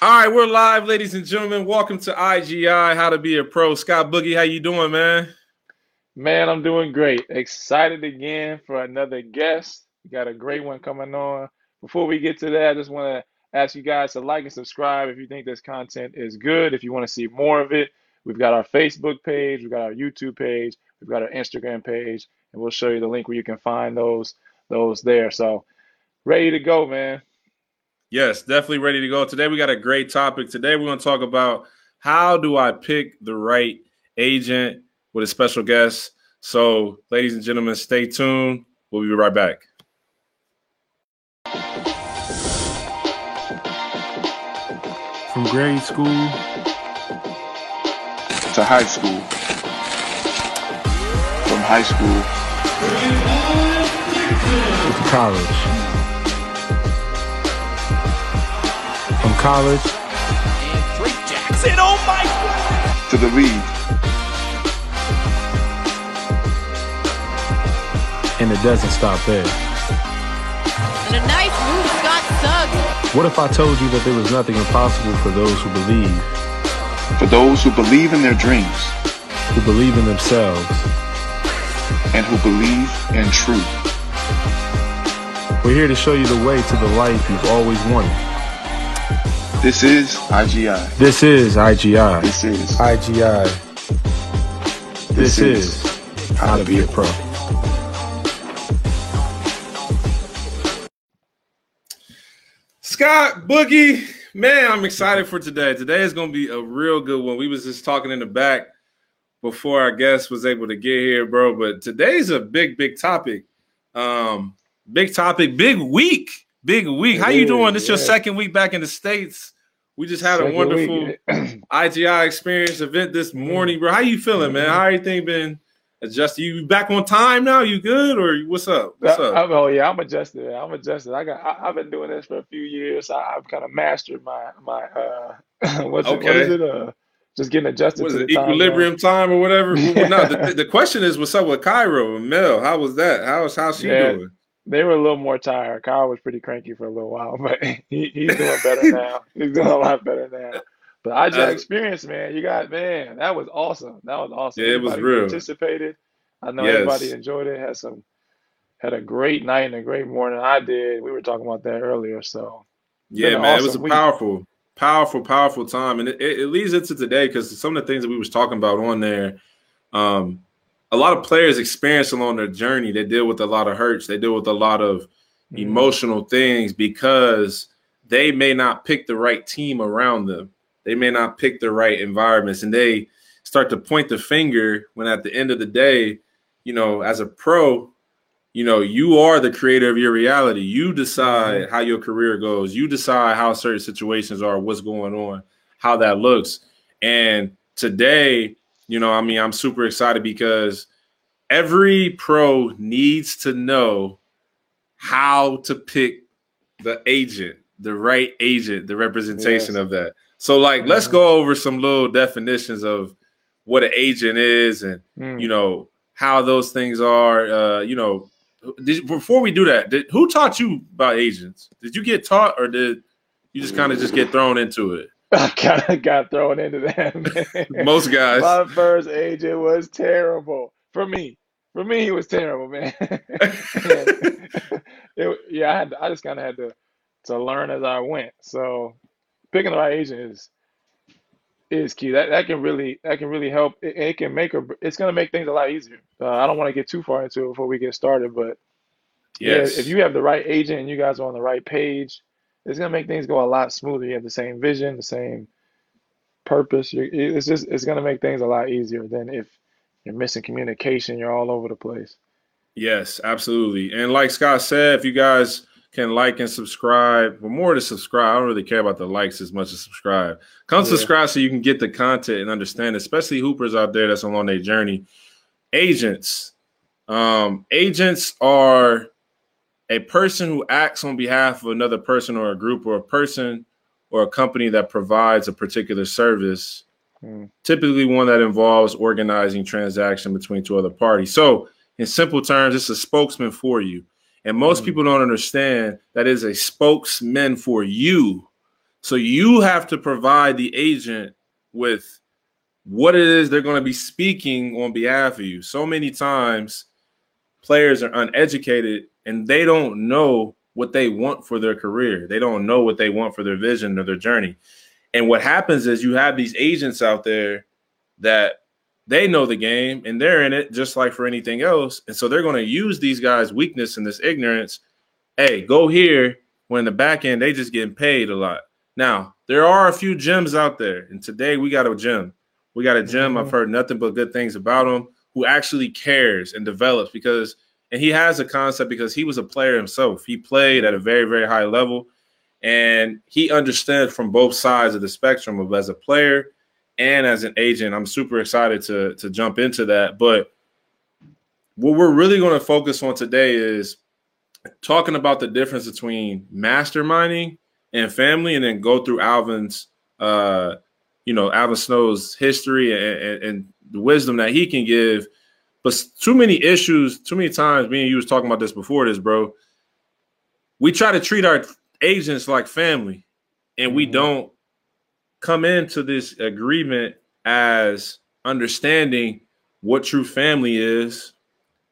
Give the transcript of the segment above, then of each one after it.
All right, we're live, ladies and gentlemen. Welcome to IGI, How to Be a Pro. Scott Boogie, how you doing, man? Man, I'm doing great. Excited again for another guest. We got a great one coming on. Before we get to that, I just want to ask you guys to like and subscribe if you think this content is good. If you want to see more of it, we've got our Facebook page, we've got our YouTube page, we've got our Instagram page, and we'll show you the link where you can find those those there. So, ready to go, man. Yes, definitely ready to go. Today we got a great topic. Today we're going to talk about how do I pick the right agent with a special guest. So, ladies and gentlemen, stay tuned. We'll be right back. From grade school to high school. From high school to college. From college Drake Jackson, oh my God! to the league. and it doesn't stop there. And a nice move, Scott Suggs. What if I told you that there was nothing impossible for those who believe, For those who believe in their dreams who believe in themselves? and who believe in truth. We're here to show you the way to the life you've always wanted. This is IGI. This is IGI. This is IGI. This, This is, is How to Be a Pro. Scott Boogie, man, I'm excited for today. Today is going to be a real good one. We was just talking in the back before our guest was able to get here, bro. But today's a big, big topic. Um, big topic, big week, big week. How you doing? This your yeah. second week back in the states. We just had a Second wonderful. IGI experience event this morning, bro. How you feeling, man? How everything been adjusted? You back on time now? You good or what's up? What's I- up? I'm- oh yeah, I'm adjusted. I'm adjusted. I got. I, I've been doing this for a few years. I, I've kind of mastered my my. uh what's it, what Okay. is it? Uh, just getting adjusted What is to it, the time equilibrium time or whatever? Well, no, the, the question is, what's up with Cairo and Mel? How was that? How's how's she Yeah. doing? They were a little more tired. Kyle was pretty cranky for a little while, but he, he's doing better now. He's doing a lot better now. But I just Uh, experience, man. You got man, that was awesome. That was awesome. Yeah, it was real. participated. I know Yes. everybody enjoyed it. Had some had a great night and a great morning. I did. We were talking about that earlier. So Yeah, man, it was a week. powerful, powerful, powerful time, and it, it, it leads into today because some of the things that we was talking about on there, um, a lot of players experience along their journey. They deal with a lot of hurts. They deal with a lot of mm, emotional things because they may not pick the right team around them. They may not pick the right environments, and they start to point the finger when at the end of the day, you know, as a pro, you know, you are the creator of your reality. You decide how your career goes. You decide how certain situations are, what's going on, how that looks. And today, you know, I mean, I'm super excited because every pro needs to know how to pick the agent, the right agent, the representation Yes. of that. So, like, let's Mhm. go over some little definitions of what an agent is and mm. you know how those things are uh you know did, before we do that did, who taught you about agents did you get taught or did you just kind of just get thrown into it I kind of got thrown into that. Man. most guys My first agent was terrible for me. For me, he was terrible, man. it, yeah, I had to, I just kind of had to to learn as I went. So picking the right agent is is key. That that can really that can really help. It, it can make or it's gonna make things a lot easier. Uh, I don't want to get too far into it before we get started, but yes yeah, if you have the right agent and you guys are on the right page, it's gonna make things go a lot smoother. You have the same vision, the same purpose. you it's just it's gonna make things a lot easier than if you're missing communication, you're all over the place. yes absolutely and like scott said if you guys can like and subscribe but more to subscribe i don't really care about the likes as much as subscribe come Yeah. subscribe so you can get the content and understand especially hoopers out there that's along their journey agents um agents are a person who acts on behalf of another person or a group or a person or a company that provides a particular service Hmm. typically one that involves organizing transaction between two other parties so in simple terms it's a spokesman for you and most Hmm. people don't understand that is a spokesman for you So you have to provide the agent with what it is they're going to be speaking on behalf of you. So many times players are uneducated and they don't know what they want for their career. They don't know what they want for their vision or their journey. And what happens is you have these agents out there that they know the game and they're in it just like for anything else. And so they're going to use these guys' weakness and this ignorance. Hey, go here when in the back end they just getting paid a lot. Now, there are a few gems out there. And today we got a gem. We got a gem. Mm-hmm. I've heard nothing but good things about him who actually cares and develops because and he has a concept because he was a player himself. He played at a very, very high level and he understands from both sides of the spectrum of as a player and as an agent. I'm super excited to to jump into that. But what we're really going to focus on today is talking about the difference between masterminding and family, and then go through Alvin's, uh, you know, Alvin Snow's history and, and, and the wisdom that he can give. But too many issues, too many times. Me and you was talking about this before this, bro. We try to treat our agents like family, and we mm-hmm. don't come into this agreement as understanding what true family is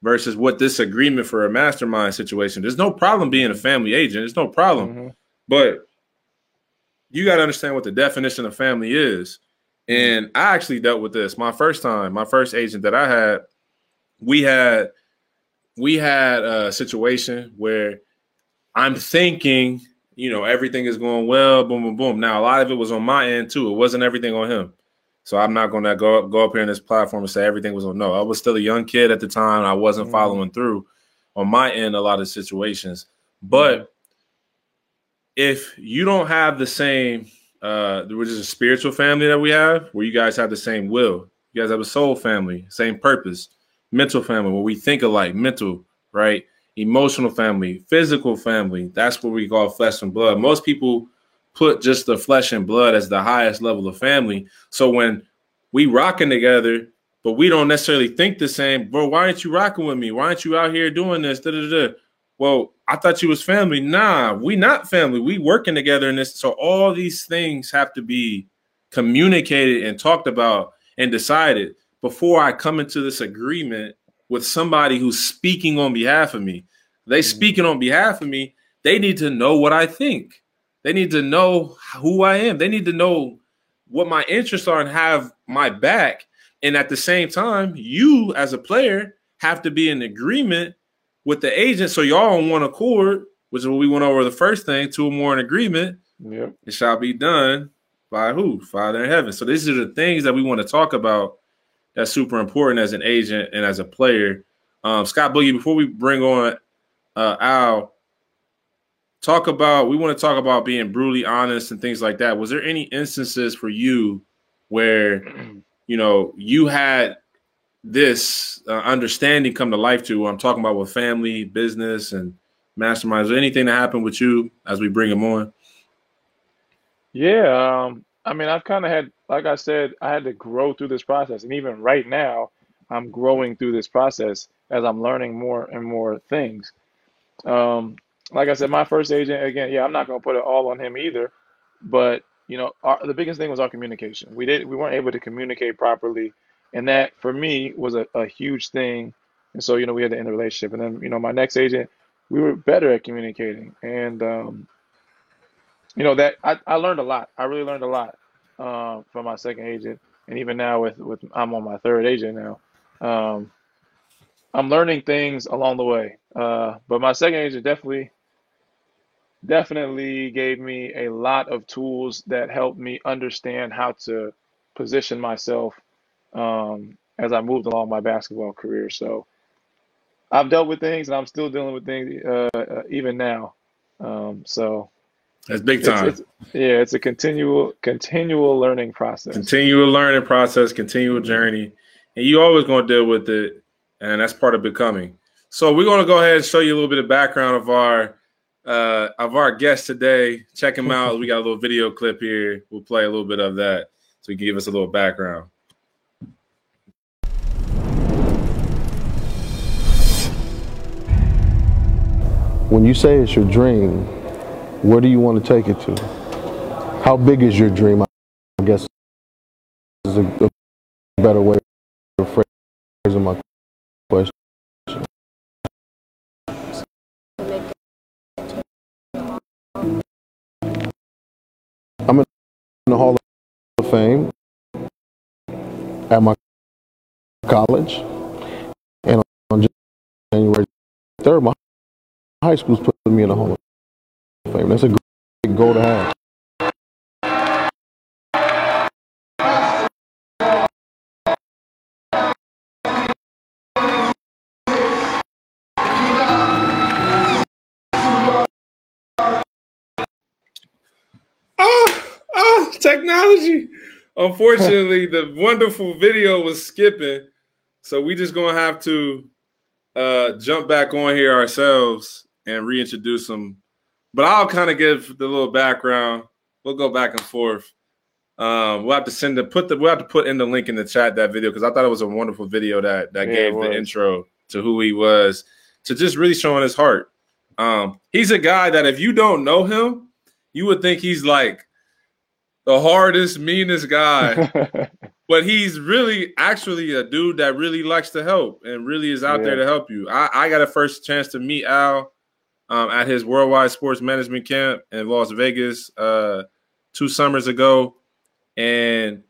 versus what this agreement for a mastermind situation. There's no problem being a family agent. There's no problem. Mm-hmm. But you got to understand what the definition of family is. And I actually dealt with this my first time, my first agent that I had, we had we had a situation where I'm thinking you know, everything is going well, boom, boom, boom. Now, a lot of it was on my end too. It wasn't everything on him. So I'm not gonna go up, go up here in this platform and say everything was on. No, I was still a young kid at the time. I wasn't mm-hmm. following through on my end a lot of situations. But mm-hmm. if you don't have the same, uh, which is a spiritual family that we have, where you guys have the same will, you guys have a soul family, same purpose, mental family, where we think alike, mental, right? emotional family, physical family. That's what we call flesh and blood. Most people put just the flesh and blood as the highest level of family. So when we rocking together, but we don't necessarily think the same, bro. Why aren't you rocking with me? Why aren't you out here doing this? Da, da, da. Well, I thought you was family. Nah, we not family. We working together in this. So all these things have to be communicated and talked about and decided before I come into this agreement with somebody who's speaking on behalf of me. They mm-hmm. speaking on behalf of me. They need to know what I think. They need to know who I am. They need to know what my interests are and have my back. And at the same time, you as a player have to be in agreement with the agent. So y'all on one accord, which is what we went over the first thing, two or more in agreement. Yep. It shall be done by who? Father in heaven. So these are the things that we want to talk about that's super important as an agent and as a player. Um, Scott Boogie, before we bring on uh, Al, talk about we want to talk about being brutally honest and things like that. Was there any instances for you where you know you had this uh, understanding come to life to? what I'm talking about with family, business, and masterminds. Or anything that happened with you as we bring them on? Yeah, um, I mean, I've kind of had, like I said, I had to grow through this process. And even right now, I'm growing through this process as I'm learning more and more things. Um, like I said, my first agent, again, yeah, I'm not going to put it all on him either. But, you know, our, the biggest thing was our communication. We did, we weren't able to communicate properly. And that for me was a, a huge thing. And so, you know, we had to end the relationship. And then, you know, my next agent, we were better at communicating. And, um, you know that I, I learned a lot. I really learned a lot um, from my second agent, and even now with with I'm on my third agent now. Um, I'm learning things along the way. Uh, but my second agent definitely definitely gave me a lot of tools that helped me understand how to position myself um, as I moved along my basketball career. So I've dealt with things, and I'm still dealing with things uh, uh, even now. Um, so that's big time. It's, it's, yeah, it's a continual, continual learning process. Continual learning process, continual journey, and you always going to deal with it, and that's part of becoming. So we're going to go ahead and show you a little bit of background of our uh, of our guest today. Check him out. we got a little video clip here. We'll play a little bit of that so he can give us a little background. When you say it's your dream, where do you want to take it to? how big is your dream? I guess is a, a better way of phrasing my question. I'm in the Hall of Fame at my college, and on January 3rd, my high school's putting me in the Hall of Fame. That's a great goal to have. Oh, oh, technology. Unfortunately, the wonderful video was skipping. So we just gonna have to uh jump back on here ourselves and reintroduce them. But I'll kind of give the little background. We'll go back and forth. Um, we'll have to send the put the we'll have to put in the link in the chat that video because I thought it was a wonderful video that that Yeah, gave the intro to who he was, to just really showing his heart. Um, he's a guy that if you don't know him, you would think he's like the hardest, meanest guy, but he's really actually a dude that really likes to help and really is out there to help you. I, I got a first chance to meet Al um, at his worldwide sports management camp in Las Vegas uh, two summers ago, and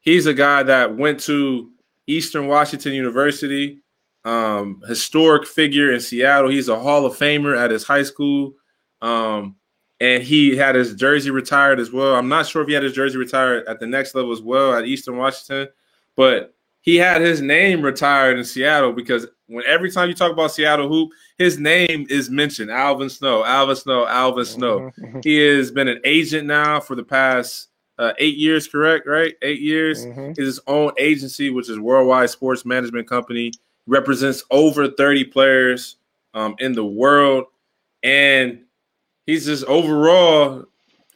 he's a guy that went to Eastern Washington University, um, historic figure in Seattle. He's a Hall of Famer at his high school. Um, and he had his jersey retired as well. I'm not sure if he had his jersey retired at the next level as well at Eastern Washington, but he had his name retired in Seattle because when every time you talk about Seattle hoop, his name is mentioned. Alvin Snow, Alvin Snow, Alvin Snow. He has been an agent now for the past uh, eight years, correct? Right, eight years. Mhm. His own agency, which is Worldwide Sports Management Company, represents over 30 players um, in the world, and he's just overall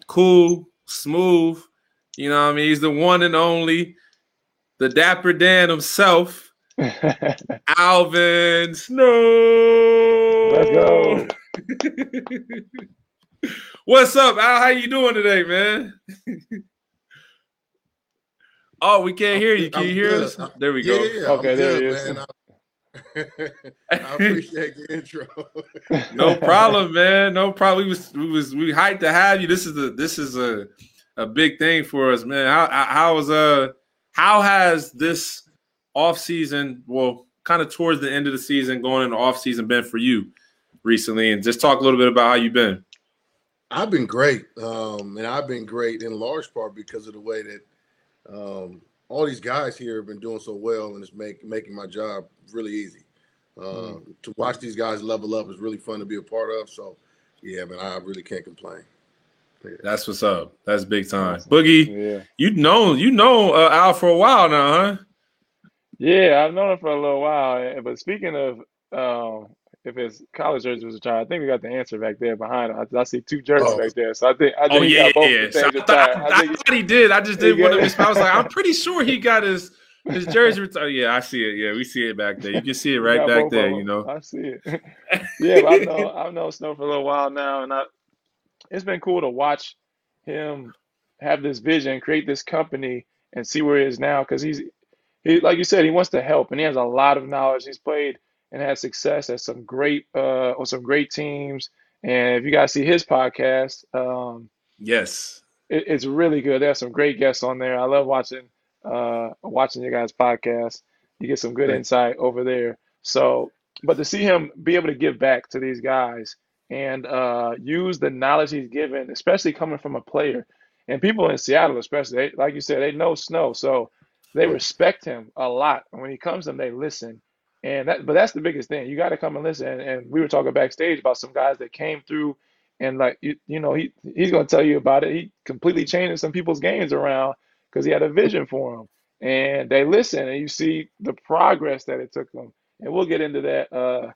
cool, smooth. You know, what I mean, he's the one and only, the Dapper Dan himself, Alvin Snow. Let's go. What's up, Al? How you doing today, man? oh, we can't hear you. Can I'm you hear good. us? I'm- There we go. Yeah, Okay, I'm there good, he is. I, I appreciate the intro. No problem, man. No problem. We was we was we hyped to have you. This is a this is a a big thing for us, man. How how was uh how has this off season, well, kind of towards the end of the season, going into off season, been for you recently? And just talk a little bit about how you've been. I've been great, um, and I've been great in large part because of the way that um, all these guys here have been doing so well, and it's make, making my job really easy. Um, To watch these guys level up is really fun to be a part of. So, yeah, man, I really can't complain. That's what's up. That's big time. Boogie, yeah. you know you know uh, Al for a while now, huh? Yeah, I've known him for a little while. But speaking of um, if his college jersey was retired, I think we got the answer back there behind him. I, I see two jerseys Oh. back there, so I think I think Oh he yeah, got both yeah. the So things I, thought, retired. I, I I think thought he did. I just he didn't want got- to miss. I was like, I'm pretty sure he got his his jersey retired. Yeah, I see it. Yeah, we see it back there. You can see it he right got back both there. of You them. know. I see it. yeah, but I've known I've known Snow for a little while now, and I it's been cool to watch him have this vision, create this company, and see where he is now. Because he's he like you said, he wants to help, and he has a lot of knowledge. He's played and had success at some great uh or some great teams. And if you guys see his podcast, um, Yes. it, it's really good. There's some great guests on there. I love watching uh watching your guys' podcast. You get some good Right. insight over there. So, but to see him be able to give back to these guys and uh use the knowledge he's given, especially coming from a player, and people in Seattle, especially, they, like you said, they know Snow, so they respect him a lot. And when he comes to them, they listen. And that, but that's the biggest thing. You got to come and listen. And, and we were talking backstage about some guys that came through, and like you, you know, he he's to tell you about it. He completely changed some people's games around because he had a vision for them, and they listen, and you see the progress that it took them. And we'll get into that uh,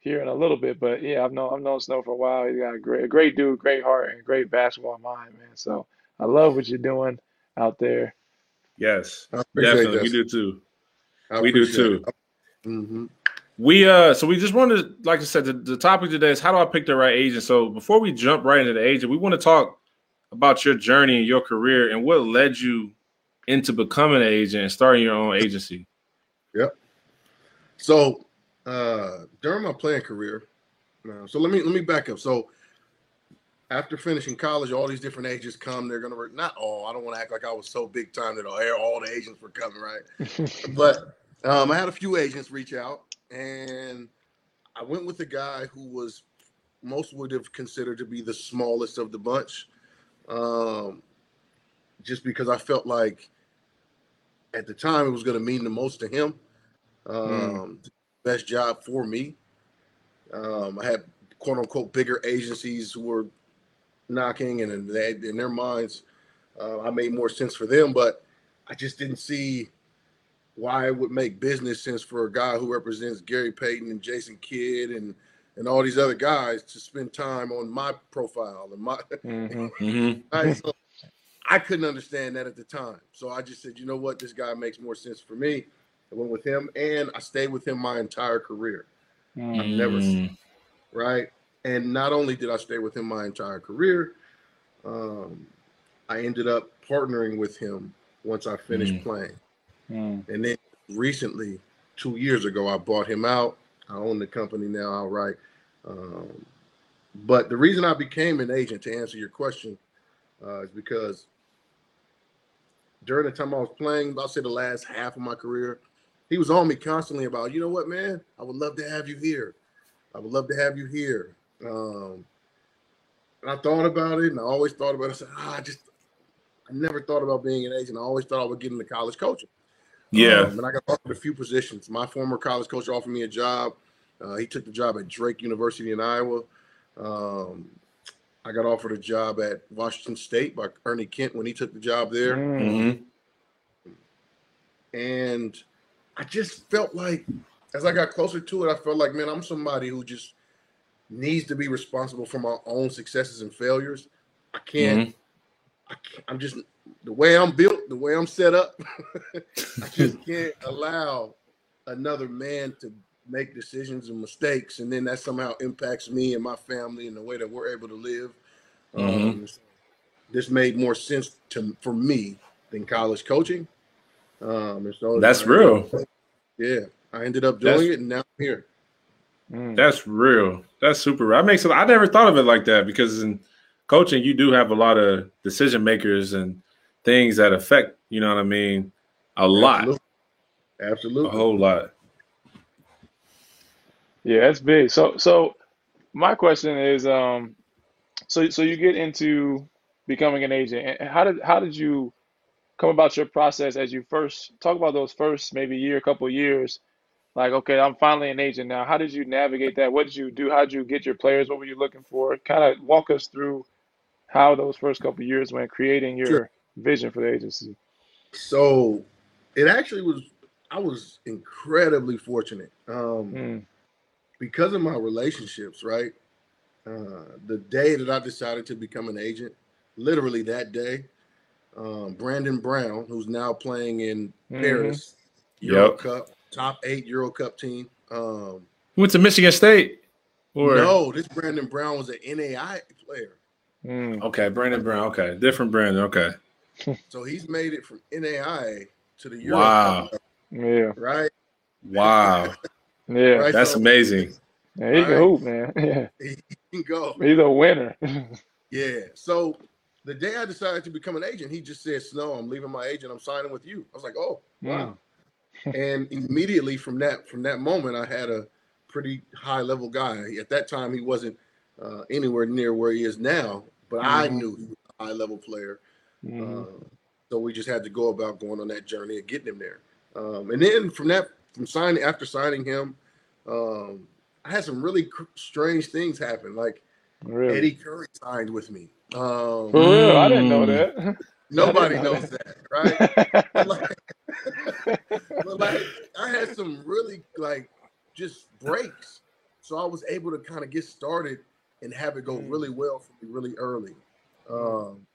here in a little bit. But yeah, I've known I've known Snow for a while. He's got a great, a great dude, great heart, and great basketball mind, man. So I love what you're doing out there. Yes. Definitely. that. We do too. We do too. Mhm. We uh so we just wanted like I said, the, the topic today is how do I pick the right agent? So before we jump right into the agent, we want to talk about your journey and your career and what led you into becoming an agent and starting your own agency. Yep. So uh, during my playing career, uh, so let me let me back up. So after finishing college, all these different agents come. They're gonna work not all. I don't want to act like I was so big time that all, all the agents were coming, right? but um, I had a few agents reach out, and I went with the guy who was most would have considered to be the smallest of the bunch, um, just because I felt like at the time it was going to mean the most to him. Um, mm. Best job for me. Um, I had quote unquote bigger agencies who were knocking, and they, in their minds, uh, I made more sense for them. But I just didn't see why it would make business sense for a guy who represents Gary Payton and Jason Kidd and and all these other guys to spend time on my profile and my. Mm-hmm. mm-hmm. right, so I couldn't understand that at the time, so I just said, you know what, this guy makes more sense for me. I went with him, and I stayed with him my entire career. Mm. I've never, mm. right? And not only did I stay with him my entire career, um, I ended up partnering with him once I finished mm. playing. Mm. And then recently, two years ago, I bought him out. I own the company now outright. Um, but the reason I became an agent, to answer your question, uh, is because during the time I was playing, I'll say the last half of my career, he was on me constantly about, you know what, man, I would love to have you here. I would love to have you here. Um, and I thought about it, and I always thought about it. I said, ah, I just, I never thought about being an agent. I always thought I would get into college coaching. Yeah. Um, and I got offered a few positions. My former college coach offered me a job. Uh, he took the job at Drake University in Iowa. Um, I got offered a job at Washington State by Ernie Kent when he took the job there. Mm-hmm. And I just felt like, as I got closer to it, I felt like, man, I'm somebody who just needs to be responsible for my own successes and failures. I can't. Mm-hmm. I I'm just the way I'm built, the way I'm set up. I just can't allow another man to make decisions and mistakes, and then that somehow impacts me and my family and the way that we're able to live. Mm-hmm. Um, this made more sense to for me than college coaching. Um, and so that's real. yeah, I ended up doing that's, it, and now I'm here. Mm. That's real. That's super. Real. That makes it. I never thought of it like that because in coaching, you do have a lot of decision makers and things that affect. You know what I mean? A lot. Absolutely. Absolutely. A whole lot. Yeah, that's big. So, so my question is, um, so so you get into becoming an agent, and how did how did you come about your process as you first talk about those first maybe year, couple years? Like, okay, I'm finally an agent now. How did you navigate that? What did you do? How did you get your players? What were you looking for? Kind of walk us through how those first couple years went creating your sure. vision for the agency. So, it actually was. I was incredibly fortunate um, mm. because of my relationships. Right, uh, the day that I decided to become an agent, literally that day, um, Brandon Brown, who's now playing in mm-hmm. Paris Euro yep. Cup, top eight Euro Cup team. Um, went to Michigan State. Or no, this Brandon Brown was an NAIA player. Mm. Okay, Brandon Brown. Okay, different Brandon. Okay. so he's made it from NAIA to the Euro wow. Cup. Yeah. Right. Wow. yeah. Right? That's so, amazing. Yeah, he right? can hoop, man. Yeah. He can go. He's a winner. yeah. So the day I decided to become an agent, he just said, Snow, I'm leaving my agent. I'm signing with you. I was like, oh, wow. Mm. and immediately from that from that moment, I had a pretty high level guy. At that time, he wasn't uh, anywhere near where he is now, but mm-hmm. I knew he was a high level player. Mm-hmm. Uh, so we just had to go about going on that journey and getting him there. Um, and then from that, from signing after signing him, um, I had some really cr- strange things happen. Like really? Eddie Curry signed with me. Um, For real, I didn't know that. Nobody know knows that, right? like, but like, I had some really like just breaks, so I was able to kind of get started and have it go mm. really well for me really early. Um,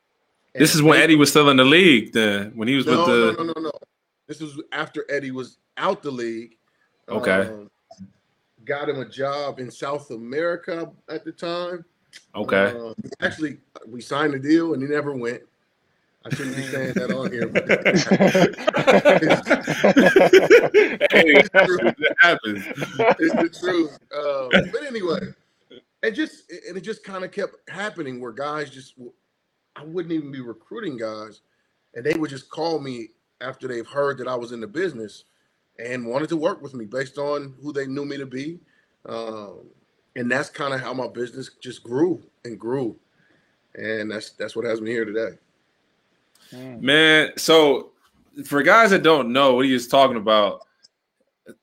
this is when Eddie was still in the league. Then when he was no, with the no, no, no, no. This was after Eddie was out the league. Okay. Um, got him a job in South America at the time. Okay. Uh, actually, we signed the deal and he never went. I shouldn't be saying that on here. but- hey, it happens. it's the truth. Um, but anyway, it just and it just kind of kept happening where guys just I wouldn't even be recruiting guys, and they would just call me after they've heard that I was in the business and wanted to work with me based on who they knew me to be. Um, and that's kind of how my business just grew and grew. And that's that's what has me here today. Mm. Man, so for guys that don't know what he is talking about,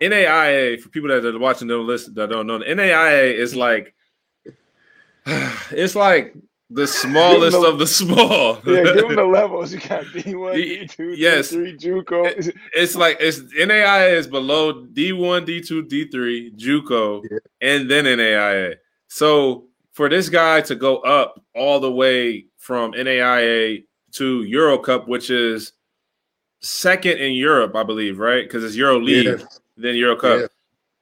NAIA, for people that are watching don't listen that don't know, NAIA is like it's like the smallest the- of the small. yeah, give them the levels. You got D1, Y- D2, yes. D3, JUCO. It- it's like it's NAIA is below D1, D2, D3, JUCO, Yeah. and then NAIA. So for this guy to go up all the way from NAIA to Euro Cup, which is second in Europe, I believe, right? Because it's Euro League, Yeah. then Euro Cup,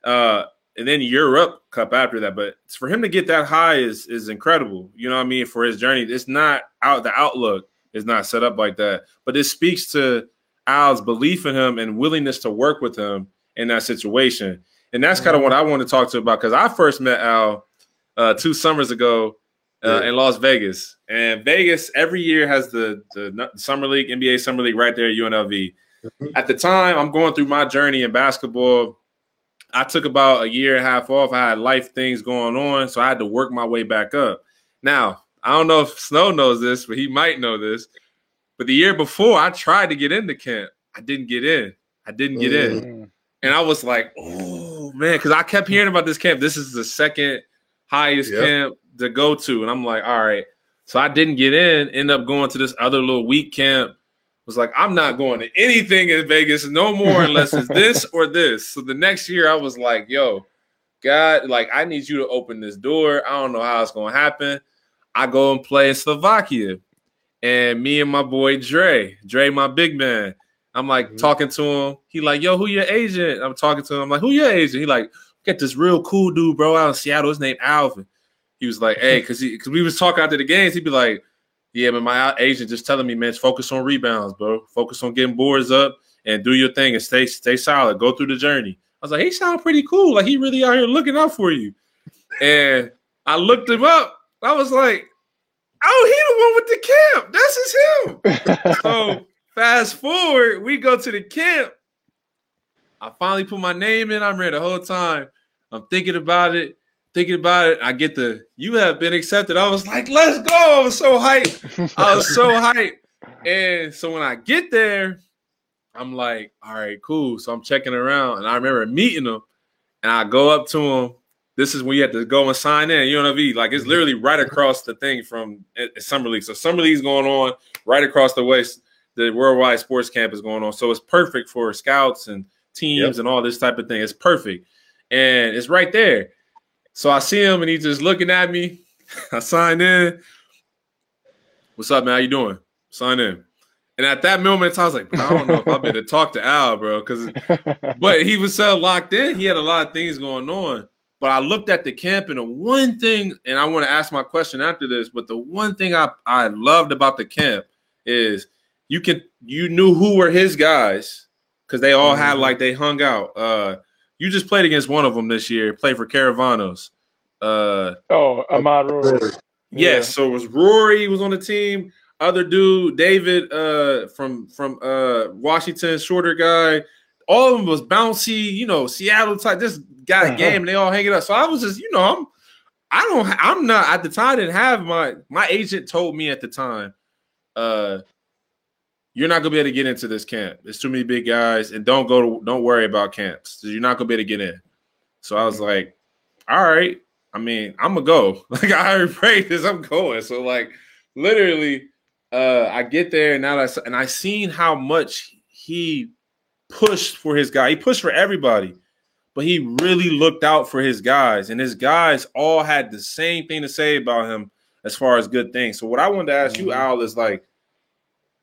uh, and then Europe Cup after that. But for him to get that high is is incredible. You know what I mean? For his journey, it's not out. The outlook is not set up like that. But it speaks to Al's belief in him and willingness to work with him in that situation. And that's kind of what I want to talk to about because I first met Al uh, two summers ago uh, Yeah. in Las Vegas. And Vegas every year has the, the Summer League, NBA Summer League right there at UNLV. Mhm. At the time, I'm going through my journey in basketball. I took about a year and a half off. I had life things going on, so I had to work my way back up. Now, I don't know if Snow knows this, but he might know this. But the year before, I tried to get into camp. I didn't get in. I didn't get in. Mm. And I was like, oh man, because I kept hearing about this camp. This is the second highest Yep. camp to go to. And I'm like, all right. So I didn't get in, end up going to this other little week camp. Was like, I'm not going to anything in Vegas no more unless it's this or this. So the next year I was like, yo, God, like I need you to open this door. I don't know how it's gonna happen. I go and play in Slovakia. And me and my boy Dre, Dre, my big man, I'm like Mhm. talking to him. He like, yo, who your agent? I'm talking to him. I'm like, who your agent? He like, get this real cool dude, bro, out in Seattle. His name Alvin. He was like, hey, cause he cause we was talking after the games. He'd be like, yeah, but my agent just telling me, man, focus on rebounds, bro. Focus on getting boards up and do your thing and stay stay solid. Go through the journey. I was like, he sound pretty cool. Like he really out here looking out for you. And I looked him up. I was like, oh, he the one with the camp. That's his him. So fast forward, we go to the camp. I finally put my name in. I'm here the whole time. I'm thinking about it, thinking about it. I get the you have been accepted. I was like, let's go. I was so hyped. I was so hyped. And so when I get there, I'm like, all right, cool. So I'm checking around, and I remember meeting him, and I go up to him. This is when you have to go and sign in. UNLV, like it's literally right across the thing from uh, Summer League. So Summer League's going on right across the way. The Worldwide Sports Camp is going on, so it's perfect for scouts and teams Yep. and all this type of thing. It's perfect, and it's right there. So I see him, and he's just looking at me. I sign in. What's up, man? How you doing? Sign in. And at that moment, I was like, I don't know if I'm going to talk to Al, bro, because but he was so locked in. He had a lot of things going on. But I looked at the camp, and the one thing, and I want to ask my question after this, but the one thing I, I loved about the camp is you can you knew who were his guys because they all had Mhm. like they hung out. Uh you just played against one of them this year, played for Caravanos. Uh oh, Ahmaad Rorie. Yes, so it was Rorie was on the team. Other dude, David, uh, from from uh Washington, shorter guy. All of them was bouncy, you know, Seattle type. Just got a Uh-huh. game, and they all hang it up. So I was just, you know, I'm, I don't, I'm not at the time. I didn't have my my agent told me at the time, uh, you're not gonna be able to get into this camp. There's too many big guys, and don't go to, don't worry about camps. You're not gonna be able to get in. So I was like, all right. I mean, I'm gonna go. Like I already practice, I'm going. So like, literally, uh, I get there and now that's and I seen how much he pushed for his guy. He pushed for everybody, but he really looked out for his guys, and his guys all had the same thing to say about him as far as good things. So what I wanted to ask you, Mhm. Al, is like,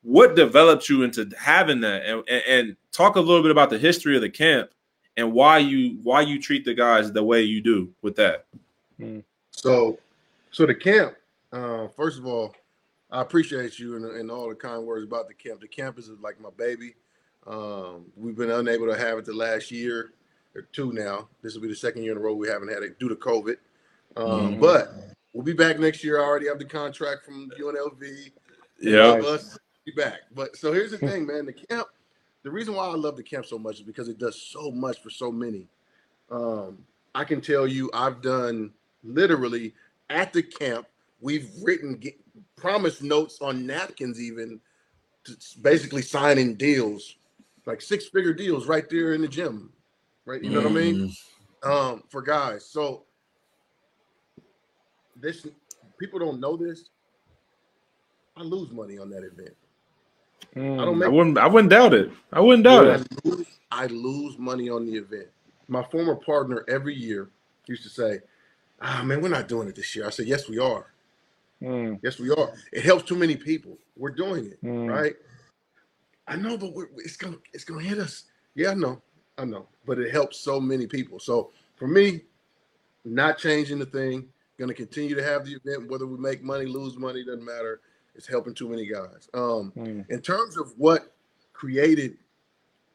what developed you into having that, and, and, and talk a little bit about the history of the camp and why you why you treat the guys the way you do with that. So So the camp, uh, first of all, I appreciate you and, and all the kind words about the camp. The camp is like my baby. Um, we've been unable to have it the last year or two now. This will be the second year in a row we haven't had it due to COVID. Um, Mhm. But we'll be back next year. I already have the contract from UNLV. Yeah. All of us be back. But so here's the thing, man. The camp, the reason why I love the camp so much is because it does so much for so many. Um, I can tell you, I've done literally at the camp. We've written get, promise notes on napkins, even to basically signing deals, like six figure deals right there in the gym, right? You know what I mean? Mm. um, for guys. So this people don't know this. I lose money on that event. I don't Mm. I wouldn't. I wouldn't doubt it. I wouldn't doubt Yeah. it. I lose, I lose money on the event. My former partner every year used to say, "Ah man, we're not doing it this year." I said, "Yes, we are. Mm. Yes, we are. It helps too many people. We're doing it, Mm. right? I know, but we're, it's gonna it's gonna hit us. Yeah, I know, I know, but it helps so many people. So for me, not changing the thing, gonna continue to have the event, whether we make money, lose money, doesn't matter. It's helping too many guys. Um, Mm. in terms of what created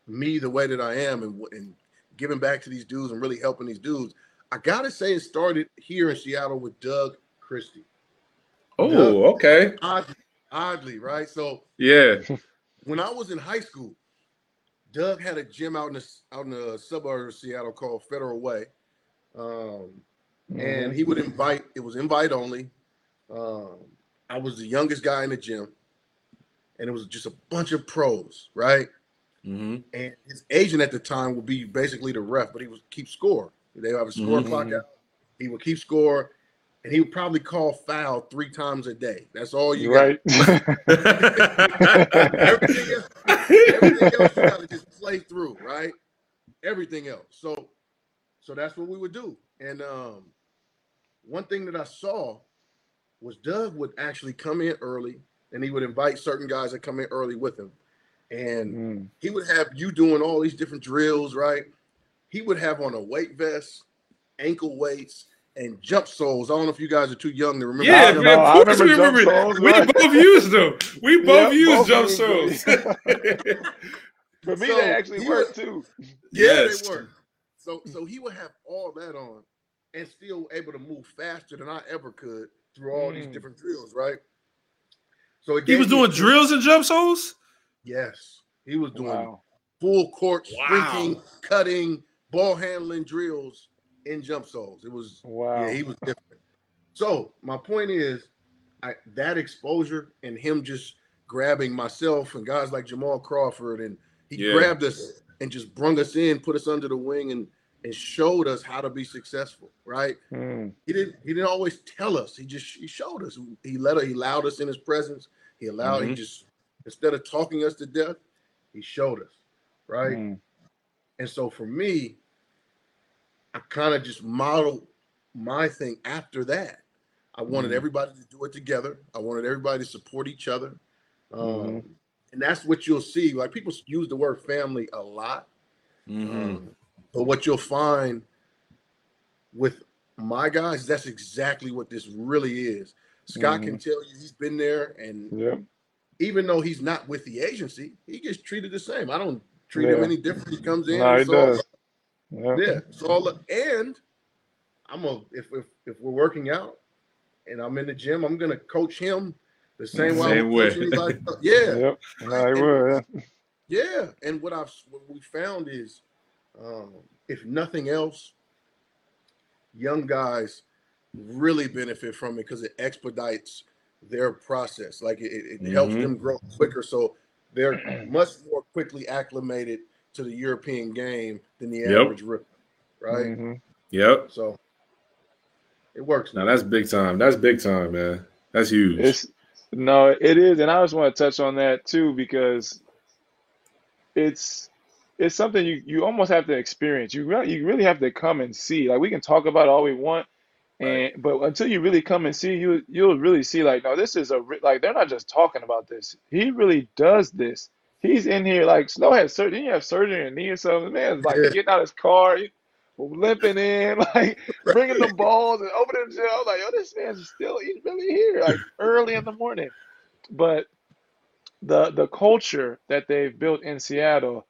me the way that I am and, and giving back to these dudes and really helping these dudes, I gotta say it started here in Seattle with Doug Christie. Oh, okay. Oddly, oddly, right? So Yeah. when I was in high school, Doug had a gym out in the out in the suburb of Seattle called Federal Way, um, and Mhm. he would invite. It was invite only. Um, I was the youngest guy in the gym, and it was just a bunch of pros, right? hmm And his agent at the time would be basically the ref, but he would keep score. They would have a score Mhm. clock out. He would keep score, and he would probably call foul three times a day. That's all you got. right. Everything else, everything else you gotta just play through, right? Everything else. So, so that's what we would do. And um, one thing that I saw was Doug would actually come in early, and he would invite certain guys that come in early with him, and Mm. he would have you doing all these different drills, right? He would have on a weight vest, ankle weights, and jump soles. I don't know if you guys are too young to remember. Yeah, man. I Of course we remember jump soles, We right. both used them. We both Yep, used both jump soles. them. For me, So, they actually worked work was- too. Yeah, Yes. they were. So so he would have all that on and still able to move faster than I ever could through all these Mm. different drills, right? So it he was me- doing drills and jump soles. Yes, he was doing Wow. full court Wow. sprinting, cutting, ball handling drills in jump soles. It was Wow. yeah, he was different. So my point is, I, that exposure and him just grabbing myself and guys like Jamal Crawford and he Yeah. grabbed us and just brung us in, put us under the wing and and showed us how to be successful. Right? Mm. He didn't he didn't always tell us. He just he showed us. He let us he allowed us in his presence. He allowed he Mhm. just instead of talking us to death, he showed us. Right? Mm. And so for me, I kind of just modeled my thing after that. I wanted Mhm. everybody to do it together. I wanted everybody to support each other. Um, Mhm. And that's what you'll see. Like people use the word family a lot. Mhm. Um, but what you'll find with my guys, that's exactly what this really is. Scott mm-hmm. can tell you he's been there, and Yep. even though he's not with the agency, he gets treated the same. I don't treat him any different. He comes in. No, he it's all- does. Yep. yeah. So all and I'm a if if if we're working out and I'm in the gym, I'm gonna coach him the same way. Same I'm way. coaching anybody else. Yeah, Yep. No, he would. Yeah. yeah. And what I've what we found is, um, if nothing else, young guys really benefit from it because it expedites their process. Like it, it, it helps them grow quicker, so they're much more quickly acclimated to the European game than the Yep. average rookie, right? Mhm. Yep. So it works. Now that's big time. That's big time, man. That's huge. It's no, it is, and I just want to touch on that too because it's it's something you you almost have to experience. You really you really have to come and see. Like we can talk about all we want, and but until you really come and see, you you'll really see like no, this is a re- like they're not just talking about this. He really does this. He's in here like Snow had surgery. You have surgery in your knee or something? Man, is like getting out of his car, he- limping in, like bringing the balls and opening the jail. Like, yo, this man's still he's really here, like early in the morning. But the the culture that they've built in Seattle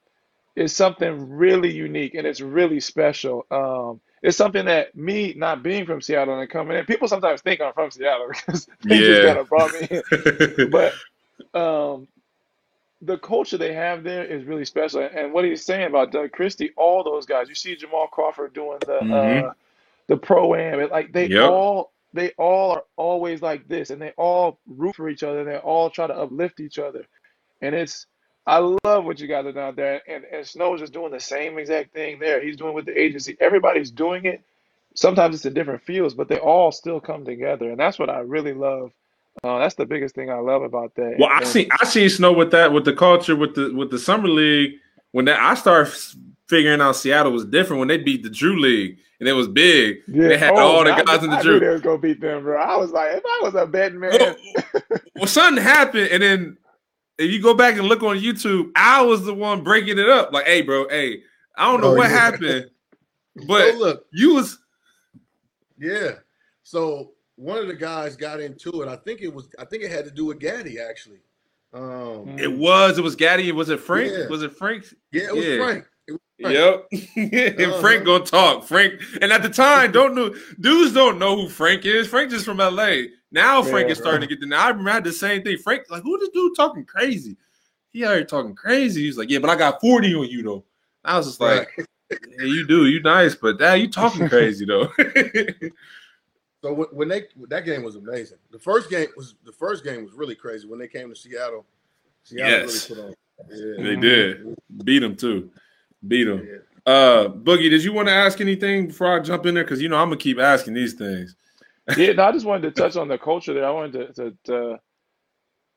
is something really unique and it's really special. Um, it's something that me not being from Seattle and coming in, people sometimes think I'm from Seattle because they just Yeah. kind of brought me in. But um, the culture they have there is really special. And what he's saying about Doug Christie, all those guys, you see Jamal Crawford doing the Mhm. uh, the pro am, like they Yep. all they all are always like this, and they all root for each other, and they all try to uplift each other. And it's I love what you guys are down there, and and Snow's just doing the same exact thing there. He's doing with the agency. Everybody's doing it. Sometimes it's in different fields, but they all still come together, and that's what I really love. Uh, that's the biggest thing I love about that. Well, I And- seen I seen Snow with that with the culture with the with the summer league when that I started figuring out Seattle was different when they beat the Drew League and it was big. Yeah. They had Oh, all the I, guys in the I knew Drew. they was gonna beat them, bro. I was like, if I was a betting man, Well, well, something happened, and then if you go back and look on YouTube, I was the one breaking it up. Like, hey, bro, hey, I don't know Oh, what yeah. happened, So but look, you was yeah. So one of the guys got into it. I think it was. I think it had to do with Gaddy actually. Um, it was it was Gaddy. Was it Frank? Yeah. Was it Frank? yeah, it was Yeah. Frank. It was Frank. Yep. and. Frank gonna talk. Frank, and at the time, don't know dudes don't know who Frank is. Frank just from LA. Now Frank Yeah, is starting to get the. Now I remember I had the same thing. Frank like, who this dude talking crazy? He out here talking crazy. He's like, yeah, but I got forty on you though. I was just like, Right. yeah, you do, you nice, but that you talking crazy though. So when, when they that game was amazing. The first game was the first game was really crazy when they came to Seattle. Seattle Yes. really put on. Yeah. they did beat them too, beat him. Yeah. Uh, Boogie, did you want to ask anything before I jump in there? Because you know I'm gonna keep asking these things. yeah, no, I just wanted to touch on the culture there. I wanted to, to, to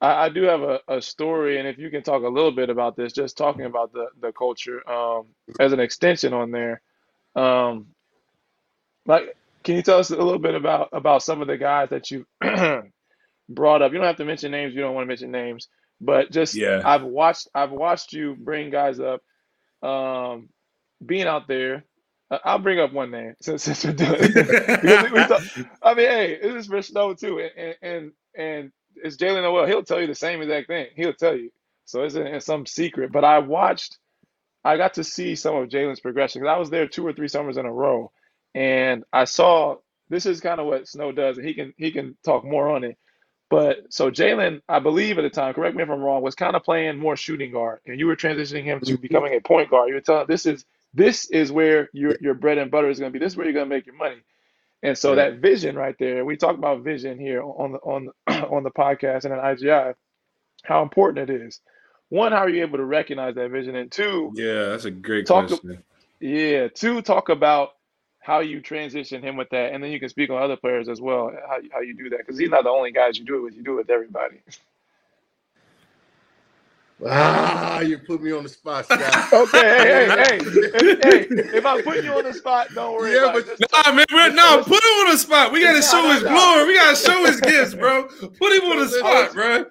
I, I do have a, a story, and if you can talk a little bit about this, just talking about the the culture um, as an extension on there. Um, like, can you tell us a little bit about about some of the guys that you brought up? You don't have to mention names. You don't want to mention names, but just Yeah. I've watched I've watched you bring guys up, um, being out there. Uh, I'll bring up one name since, since we're doing because we talk, I mean, hey, this is for Snow too, and and and, and it's Jaylen Nowell. He'll tell you the same exact thing. He'll tell you. So it's, it's some secret. But I watched. I got to see some of Jalen's progression because I was there two or three summers in a row, and I saw this is kind of what Snow does, and he can he can talk more on it. But so Jalen, I believe at the time, correct me if I'm wrong, was kind of playing more shooting guard, and you were transitioning him to mm-hmm. becoming a point guard. You were telling this is this is where your your bread and butter is going to be. This is where you're going to make your money. And so that vision right there, we talk about vision here on the on the, on the podcast and in IGI, how important it is. One, how are you able to recognize that vision? And two, Yeah, that's a great Talk- question. yeah, two, talk about how you transition him with that, and then you can speak on other players as well, how how you do that, because he's not the only guys you do it with. You do it with everybody. Ah, you put me on the spot, Scott. Okay, hey, hey, hey, if, hey, if I put you on the spot, don't worry Yeah, about but- Just- Nah, man, we're, no, put him on the spot. We gotta No, show his glory. We gotta show his gifts, bro. Put him on the spot, bro.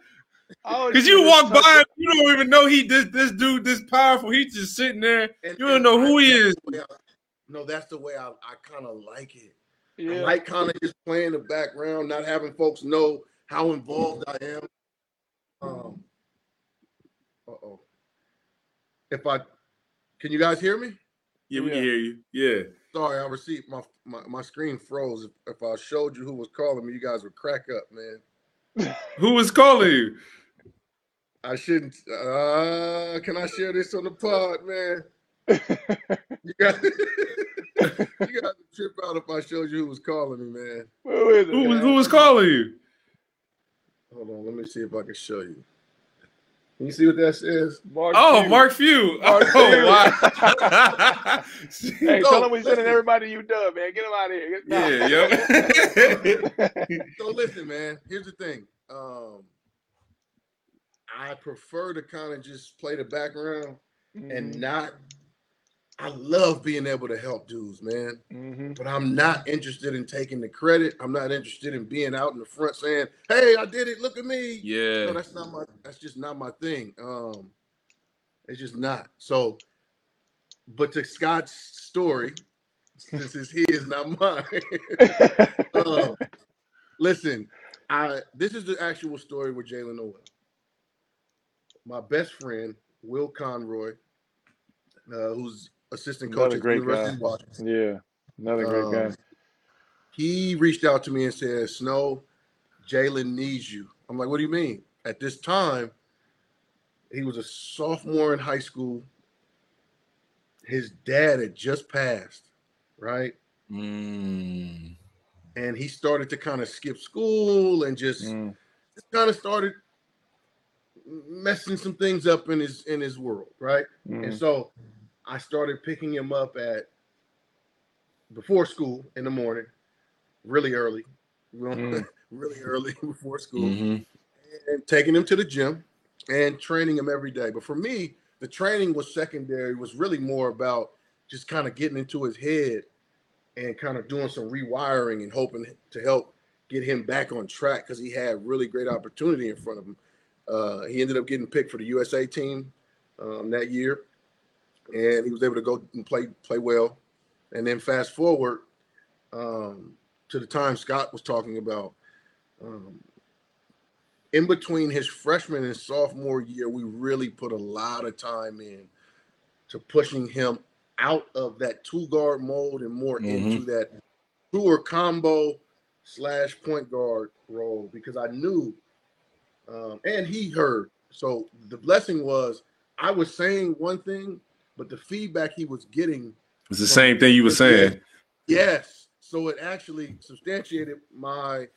Because you walk by, him, you don't even know he this this dude this powerful. He's just sitting there. You don't know who he is. The way I- no, that's the way I, I kind of like it. I like kind of just playing the background, not having folks know how involved I am. Um, uh oh. If I, can you guys hear me? Yeah, we can hear you. Yeah. Sorry, I received my my, my screen froze. If, if I showed you who was calling me, you guys would crack up, man. Who was calling you? I shouldn't. Uh, can I share this on the pod, man? You got you got to trip out if I showed you who was calling me, man. Who is it? Who was who was calling you? Hold on, let me see if I can show you. Can you see what that says? Mark Oh, Few. Mark Few. Mark Oh, Few. wow. Hey, No, tell him we sending everybody you dub, man. Get him out of here. Yeah, yep. So listen, man. Here's the thing. Um, I prefer to kind of just play the background and Mm-hmm. not. I love being able to help dudes, man. Mhm. But I'm not interested in taking the credit. I'm not interested in being out in the front saying, "Hey, I did it. Look at me." No, Yeah. that's not my. That's just not my thing. Um, it's just not. So, but to Scott's story, since it's his, not mine. Um, listen, I this is the actual story with Jaylen Nowell. My best friend, Will Conroy, uh, who's assistant coach Another at the great University guy. of Washington. yeah, another great Um, guy. he reached out to me and said, Snow, Jalen needs you. I'm like, what do you mean? At this time, he was a sophomore in high school. His dad had just passed, right? Mm. And he started to kind of skip school and just, Mm. just kind of started messing some things up in his in his world, right? And Mhm. so I started picking him up at before school in the morning, really early, Mm. really early before school, Mhm. and taking him to the gym and training him every day. But for me, the training was secondary, was really more about just kind of getting into his head and kind of doing some rewiring and hoping to help get him back on track because he had really great opportunity in front of him. Uh, he ended up getting picked for the USA team um, that year, and he was able to go and play play well. And then fast forward um, to the time Scott was talking about. Um, in between his freshman and sophomore year, we really put a lot of time in to pushing him out of that two guard mold and more into that two or combo slash point guard role because I knew um, and he heard. So the blessing was I was saying one thing, but the feedback he was getting, It's the same thing you were saying. yes. So it actually substantiated my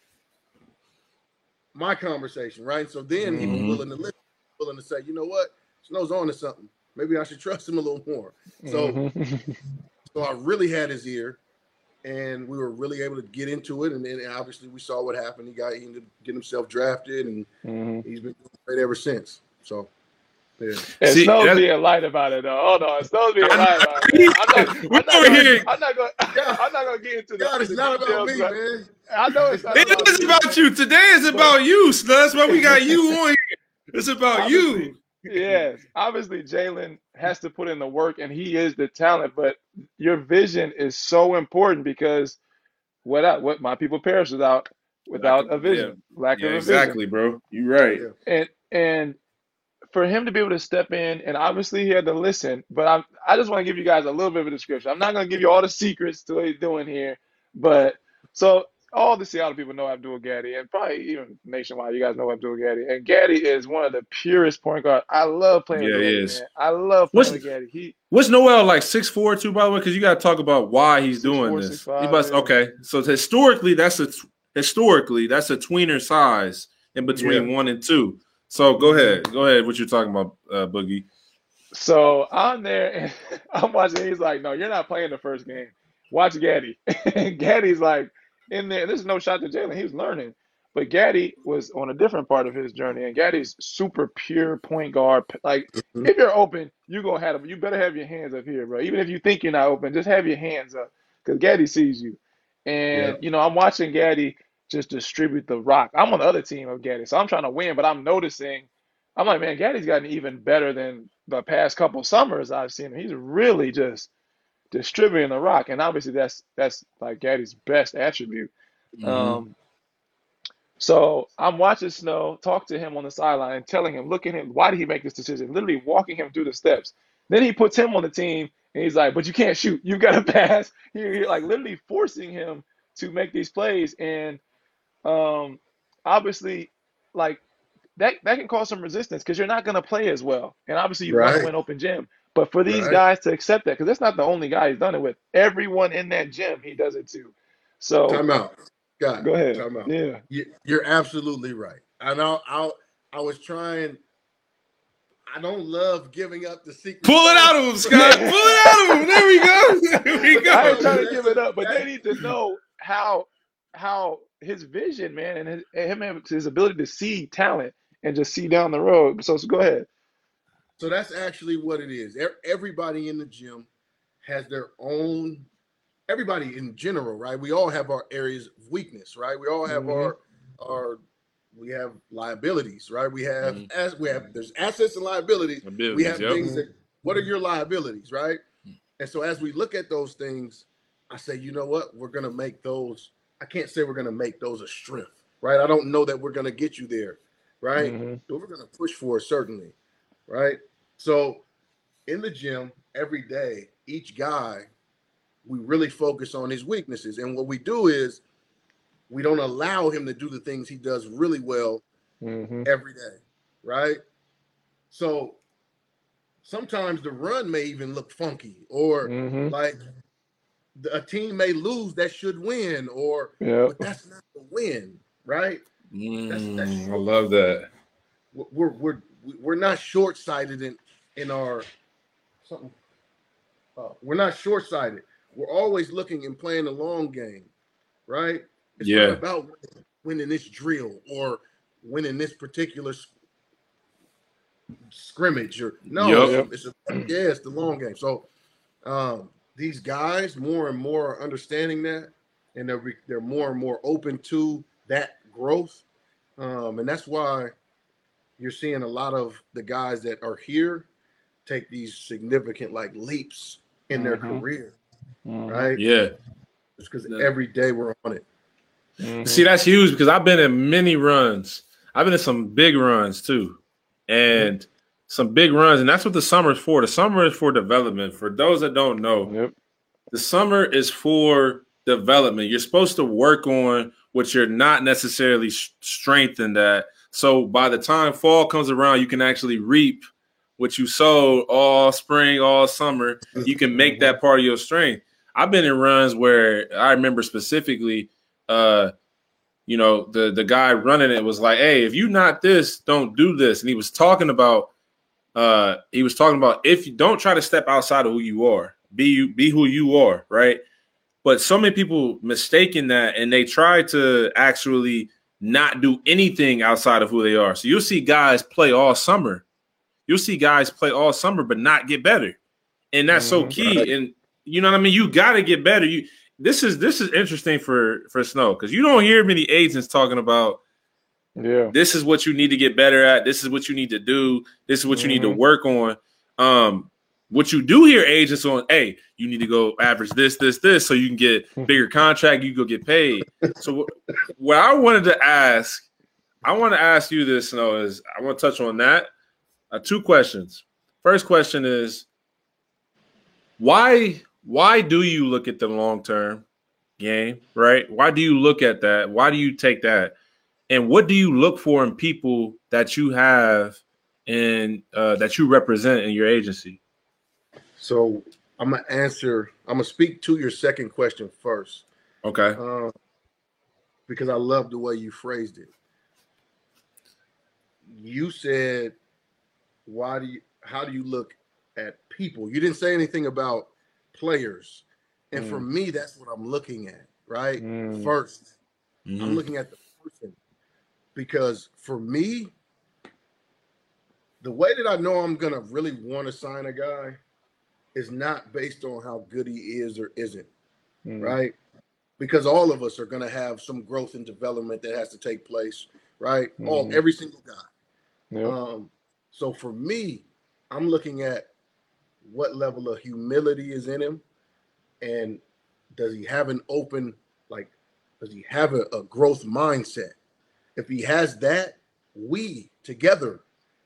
my conversation, right? So then he was Mhm. willing to listen, willing to say, you know what, Snow's on to something. Maybe I should trust him a little more. So Mhm. so I really had his ear, and we were really able to get into it. And then obviously we saw what happened. He got he ended up getting himself drafted, and Mhm. he's been great ever since. So yeah, And See, Snow's being light about it though. Hold on, Snow's being I- light about it. I'm not, We're I'm not over gonna, here. I'm not gonna, I'm not gonna get into the, God, it's the not about details, me, but- man. I know it's not It about is you. about you. Today is about you. So that's why we got you on here. It's about you. Yes, obviously Jalen has to put in the work, and he is the talent. But your vision is so important because without what my people perish without without a of- vision, lack Yeah, of a vision. exactly, bro. You're right. And and for him to be able to step in and obviously he had to listen but i i just want to give you guys a little bit of a description i'm not going to give you all the secrets to what he's doing here but so all the seattle people know abdul gaddy and probably even nationwide you guys know abdul gaddy and gaddy is one of the purest point guards. i love playing Yeah, with he gaddy is. man i love playing What's- with gaddy he What's Nowell like six four too? By the way, because you got to talk about why he's doing 6'4", this. 6'5", he must yeah. okay. So historically, that's a historically that's a tweener size in between one and two. So go ahead, go ahead. What you're talking about, uh, Boogie? So I'm there and I'm watching. He's like, "No, you're not playing the first game. Watch Gaddy." And Gaddy's like in there. This is no shot to Jalen. He was learning, but Gaddy was on a different part of his journey. And Gaddy's super pure point guard. Like Mhm. if you're open, you gonna have them. You better have your hands up here, bro. Even if you think you're not open, just have your hands up because Gaddy sees you. And Yeah. you know, I'm watching Gaddy just distribute the rock. I'm on the other team of Gaddy, so I'm trying to win, but I'm noticing. I'm like, man, Gaddy's gotten even better than the past couple summers I've seen him. He's really just distributing the rock, and obviously that's that's like Gaddy's best attribute. Mhm. Um, so I'm watching Snow talk to him on the sideline and telling him, look at him, why did he make this decision? Literally walking him through the steps. Then he puts him on the team, and he's like, but you can't shoot. You've got to pass. He, he like literally forcing him to make these plays, and um, obviously, like that that can cause some resistance because you're not going to play as well, and obviously you want Right. to win open gym. But for these Right. guys to accept that, because that's not the only guy he's done it with. Everyone in that gym, he does it to. So Time out. God, go ahead. Time out. Yeah. You, you're absolutely right. And I know. I I was trying. I don't love giving up the secret. Pull it out of him, Scott. Pull it out of him. There we go. There we I ain't go. trying to give it up, but they need to know how how his vision, man, and his, and him having his ability to see talent and just see down the road. So, so go ahead. So that's actually what it is. E- Everybody in the gym has their own. Everybody in general, right? We all have our areas of weakness, right? We all have Mhm. our our. We have liabilities, right? We have Mhm. as we have. There's assets and liabilities. we have yep. things that what are your liabilities right and so as we look at those things I say, you know what? We're gonna make those. I can't say we're gonna make those a strength, right? I don't know that we're gonna get you there, right? Mhm. But we're gonna push for it certainly, right? So in the gym every day, each guy, we really focus on his weaknesses, and what we do is we don't allow him to do the things he does really well Mhm. every day, right? So sometimes the run may even look funky, or Mhm. like a team may lose that should win, or Yep. but that's not the win, right? that's- Mm, I love that. We're we're we're not short sighted in in our something. Uh, we're not short sighted. We're always looking and playing the long game, right? It's Yeah. not about winning, winning this drill or winning this particular scrimmage or no, Yup. it's, a, yeah, it's the long game. So um, these guys more and more are understanding that, and they're re- they're more and more open to that growth, um, and that's why you're seeing a lot of the guys that are here take these significant like leaps in their Mhm. career, Mhm. right? Yeah. It's because Yeah. every day we're on it. Mhm. See, that's huge because I've been in many runs. I've been in some big runs too, and some big runs, and that's what the summer is for. The summer is for development. For those that don't know, Yep. the summer is for development. You're supposed to work on what you're not necessarily strengthened at. So by the time fall comes around, you can actually reap what you sowed all spring, all summer. You can make that part of your strength. I've been in runs where I remember specifically, uh, you know, the the guy running it was like, "Hey, if you not this, don't do this." And he was talking about, uh, he was talking about if you don't try to step outside of who you are, be you be who you are, right? But so many people mistaken that, and they try to actually not do anything outside of who they are. So you'll see guys play all summer. You'll see guys play all summer, but not get better, and that's so Mhm. key. And you know what I mean. You got to get better. You this is this is interesting for for Snow because you don't hear many agents talking about Yeah. this is what you need to get better at. This is what you need to do. This is what you need to Mhm. work on. Um, what you do hear agents on, hey, you need to go average this, this, this, so you can get bigger contract. You go get paid. So what I wanted to ask, I want to ask you this, Snow, is I want to touch on that. Uh, two questions. First question is why why do you look at the long term game, right? Why do you look at that? Why do you take that? And what do you look for in people that you have and uh, that you represent in your agency? So I'm gonna answer. I'm gonna speak to your second question first, Okay. um, because I love the way you phrased it. You said, "Why do you? How do you look at people?" You didn't say anything about players, and for me, that's what I'm looking at. Right Mm. 1st Mhm. I'm looking at the person because for me, the way that I know I'm gonna really want to sign a guy is not based on how good he is or isn't, Mm. right? Because all of us are gonna have some growth and development that has to take place, right? All Mhm. every single guy. Yep. Um, so for me, I'm looking at what level of humility is in him, and does he have an open, like, does he have a, a growth mindset? If he has that, we together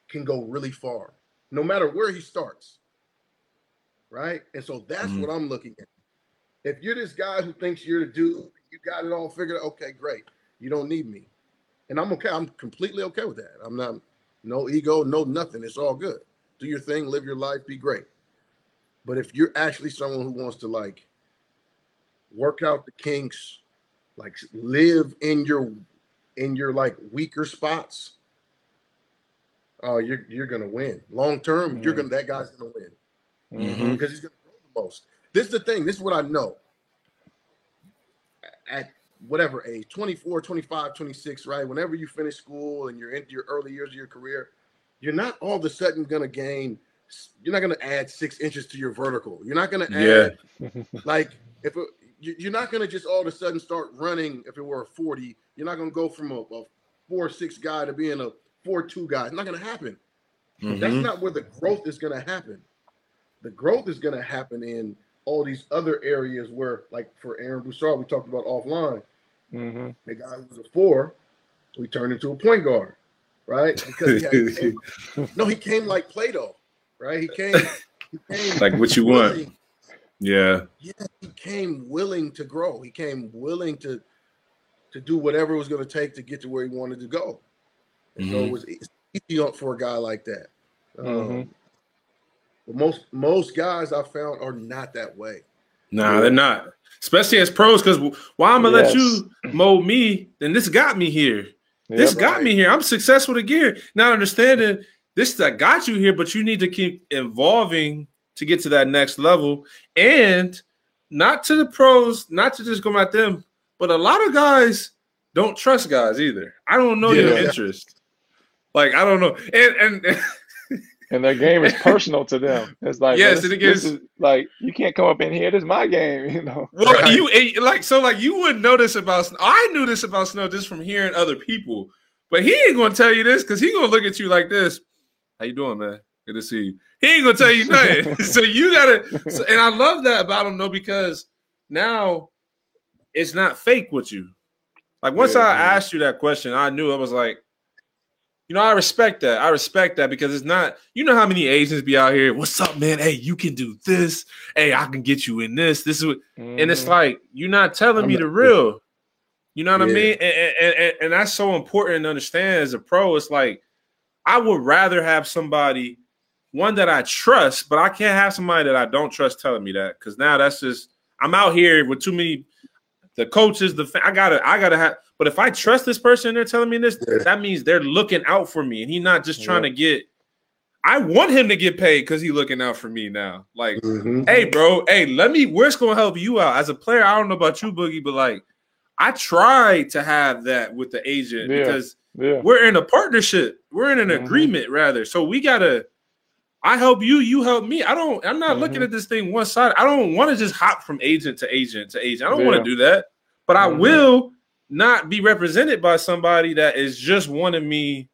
can go really far, no matter where he starts. Right. And so that's Mhm. what I'm looking at. If you're this guy who thinks you're the dude, you got it all figured out, okay, great. You don't need me. And I'm okay. I'm completely okay with that. I'm not no ego, no nothing. It's all good. Do your thing, live your life, be great. But if you're actually someone who wants to like work out the kinks, like live in your in your like weaker spots, uh, you're you're gonna win. Long term, you're Mhm. gonna that guy's gonna win Mhm. because he's gonna grow the most. This is the thing. This is what I know. At whatever age, 24, 25, 26, right? Whenever you finish school and you're into your early years of your career, you're not all of a sudden gonna gain. You're not gonna add six inches to your vertical. You're not gonna Yeah. add like if it, you're not gonna just all of a sudden start running. If it were a 40, you're not gonna go from a, a four six guy to being a four two guy. It's not gonna happen. That's Mhm. not where the growth is going to happen. The growth is going to happen in all these other areas where, like for Aaron Broussard, we talked about offline. Mm-hmm. The guy was a four, we turned into a point guard, right? Because he had, no, he came like Play-Doh, right? He came, he came Like what you want. Willing- Yeah. yeah, he came willing to grow. He came willing to to do whatever it was going to take to get to where he wanted to go. And so it was e- easy for a guy like that. Um, Mhm. but most most guys I found are not that way. Nah, they're not. Especially as pros, because why I'm gonna let you mold me, then this got me here. This Yep. got me here. I'm successful to get here. Now understanding this that got you here, but you need to keep evolving to get to that next level. And not to the pros, not to just go at them, but a lot of guys don't trust guys either. I don't know your interest. Like I don't know. And and and their game is personal to them. It's like Yes, this, it gets- is like you can't come up in here. This is my game, you know. Well, Right. you like so like you wouldn't know this about Snow. I knew this about Snow just from hearing other people, but he ain't gonna tell you this because he gonna look at you like this. How you doing, man? Good to see you. He ain't gonna tell you nothing. so you gotta, so, and I love that about him though because now it's not fake with you. Like once Yeah, I yeah. asked you that question, I knew I was like, you know, I respect that. I respect that because it's not. You know how many agents be out here? What's up, man? Hey, you can do this. Hey, I can get you in this. This is what and it's Mhm. like you're not telling I'm me not- the real. You know what I mean? And, and, and, and that's so important to understand as a pro. It's like I would rather have somebody, one that I trust, but I can't have somebody that I don't trust telling me that because now that's just I'm out here with too many. The coaches, the I gotta, I gotta have. But if I trust this person, they're telling me this. Yeah. That means they're looking out for me, and he's not just trying to get. I want him to get paid because he's looking out for me now. Like Mhm. hey, bro, hey, let me. Where's gonna help you out as a player? I don't know about you, Boogie, but like, I try to have that with the agent Yeah. because yeah. we're in a partnership. We're in an Mhm. agreement, rather. So we gotta. I help you, you help me. I don't. I'm not looking Mhm. at this thing one side. I don't want to just hop from agent to agent to agent. I don't want to do that. But I Mhm. will not be represented by somebody that is just wanting me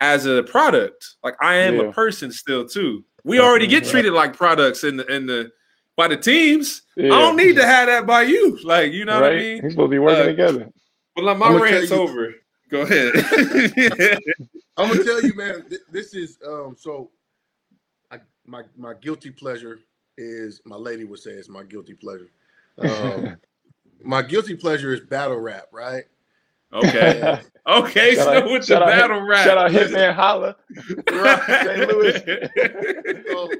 as a product. Like I am Yeah. a person still too. We already get treated like products in the in the by the teams. Yeah. I don't need to have that by you. Like you know what I right? mean? He's supposed to be working Uh, together. But like my rant's over. Go ahead. I'm gonna tell you, man. th- This is um. So, my my guilty pleasure is my lady would say it's my guilty pleasure. Um, my guilty pleasure is battle rap, right? okay. Okay, Shout so out- with the shout out battle rap. Shout out Hitman Holla. St. Louis. So,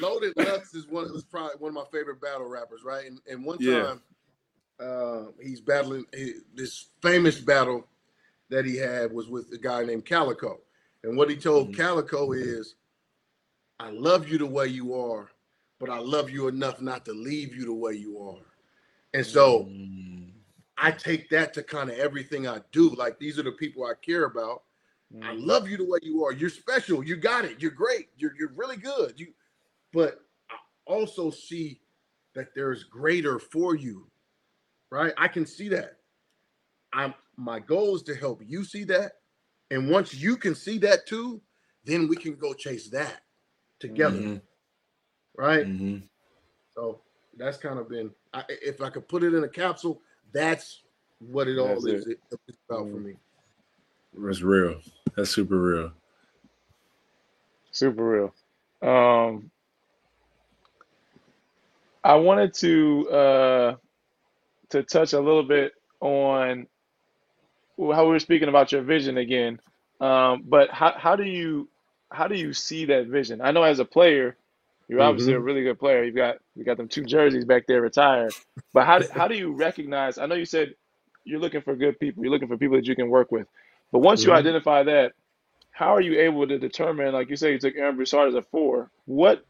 Loaded Lux is one is probably one of my favorite battle rappers, right? And, and one Yeah. time, uh, he's battling he, this famous battle that he had was with a guy named Calicoe, and what he told Mhm. Calicoe is, "I love you the way you are, but I love you enough not to leave you the way you are." And so Mm. I take that to kind of everything I do. Like these are the people I care about. I love you the way you are. You're special. You got it. You're great. You're you're really good. You, but I also see that there's greater for you, right? I can see that. I'm my goal is to help you see that, and once you can see that too, then we can go chase that together, Mhm. right? Mhm. So that's kind of been. I, if I could put it in a capsule, that's what it all That's is it. it's about for me. That's real. That's super real. Super real. Um, I wanted to uh, to touch a little bit on how we were speaking about your vision again. Um, but how how do you how do you see that vision? I know as a player, you're obviously a really good player. You've got you got them two jerseys back there retired. But how how do you recognize? I know you said you're looking for good people. You're looking for people that you can work with. But once you Mhm. identify that, how are you able to determine? Like you say, you took Aaron Broussard as a four. What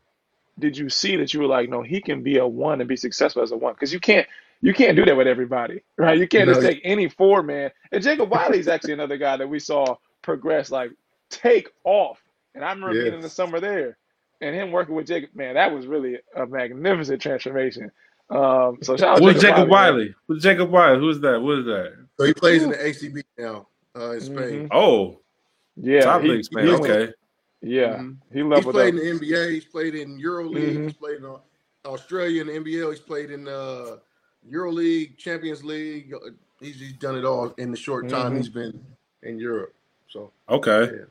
did you see that you were like, no, he can be a one and be successful as a one? Because you can't you can't do that with everybody, right? You can't just No. take any four man. And Jacob Wiley is actually another guy that we saw progress, like take off. And I remember being in the Yes. summer there, and him working with Jacob. Man, that was really a magnificent transformation. Um, so shout out Who's Jacob, Jacob Wiley. man. Wiley? Who's Jacob Wiley? Who's that? What is that? So he plays in the ACB now uh, in Spain. Mhm. Oh, Yeah, top he- league Spain. he- Okay. Yeah, Mhm. he He's leveled played up. in the NBA. He's played in EuroLeague. Mhm. He's played in all. Australia and the NBL. He's played in uh, EuroLeague, Champions League. Uh, He's, he's done it all in the short time Mhm. he's been in Europe. So Okay. Yeah,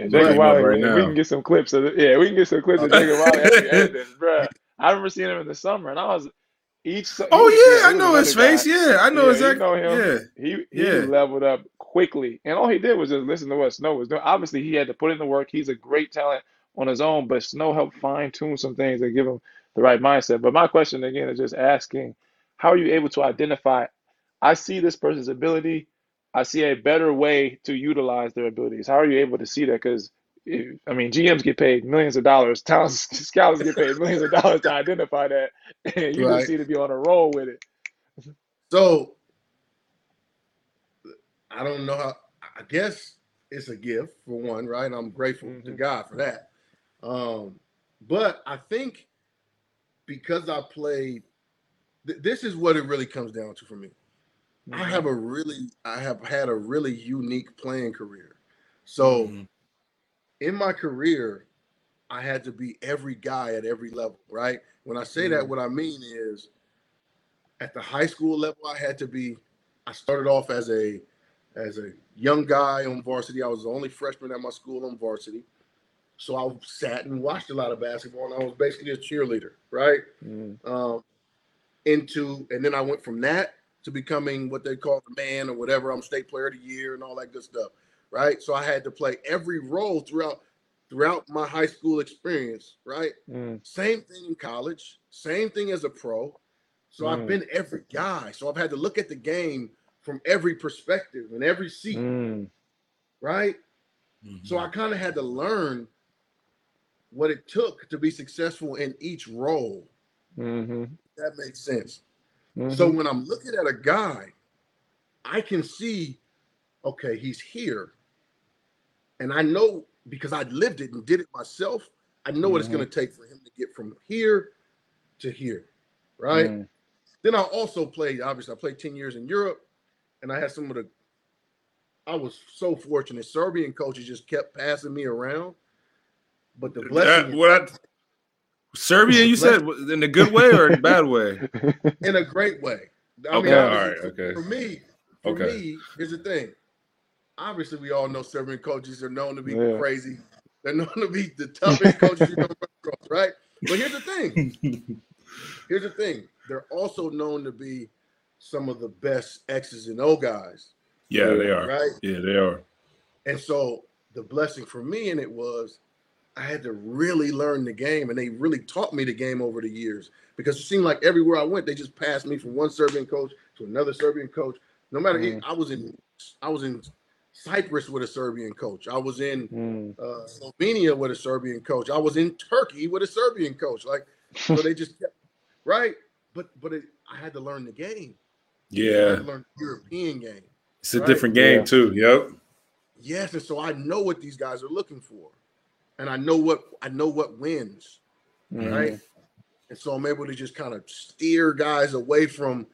Right Jacob Wiley. right we can get some clips of it. Yeah, we can get some clips of Jacob Wiley bruh. I remember seeing him in the summer, and I was each. Oh was- yeah, I know his face. guy. Yeah, I know Yeah, exactly. You know. Yeah. He he Yeah. leveled up quickly, and all he did was just listen to what Snow was doing. Obviously, he had to put in the work. He's a great talent on his own, but Snow helped fine tune some things and give him the right mindset. But my question again is just asking, how are you able to identify? I see this person's ability. I see a better way to utilize their abilities. How are you able to see that? Because I mean, GMs get paid millions of dollars. Talent scouts get paid millions of dollars to identify that, and you Right. just seem to be on a roll with it. So I don't know how. I guess it's a gift for one, right? I'm grateful to Mhm. God for that. Um, but I think because I played, th- this is what it really comes down to for me. I have a really, I have had a really unique playing career. So Mhm. in my career, I had to be every guy at every level, right? When I say that, Mhm. what I mean is at the high school level, I had to be, I started off as a as a young guy on varsity. I was the only freshman at my school on varsity. So I sat and watched a lot of basketball and I was basically a cheerleader, right? Mm, um, into, and then I went from that to becoming what they call the man or whatever. I'm state player of the year and all that good stuff, right? So I had to play every role throughout throughout my high school experience, right? mm, Same thing in college, same thing as a pro. So I've Mm. been every guy. So I've had to look at the game from every perspective and every seat, mm, right? So Mm-hmm. I kind of had to learn what it took to be successful in each role. mhm, That makes sense. Mhm. So when I'm looking at a guy, I can see, okay, he's here. And I know because I lived it and did it myself, I know what it's Mm-hmm. going to take for him to get from here to here. Right. Mm, Then I also played, obviously, I played 10 years in Europe and I had some of the, I was so fortunate. Serbian coaches just kept passing me around. But the That, blessing what? Serbia, you said in a good way or in a bad way? in a great way. I Okay, mean, all obviously, okay. For me, for Okay. me, here's the thing. Obviously, we all know Serbian coaches are known to be Yeah. crazy. They're known to be the toughest coaches you know, across, right? But here's the thing. Here's the thing. They're also known to be some of the best X's and O guys, Yeah, they are. right? Yeah, they are. And so the blessing for me in it was I had to really learn the game, and they really taught me the game over the years because it seemed like everywhere I went, they just passed me from one Serbian coach to another Serbian coach. No matter, Mm. I was in, I was in Cyprus with a Serbian coach. I was in mm, uh, Slovenia with a Serbian coach. I was in Turkey with a Serbian coach. Like, so they just kept right. But but it, I had to learn the game. I Yeah, had to learn the European game. it's a Right. different game Yeah. too. Yep. Yes, and so I know what these guys are looking for, and I know what I know what wins, mm. right? And so I'm able to just kind of steer guys away from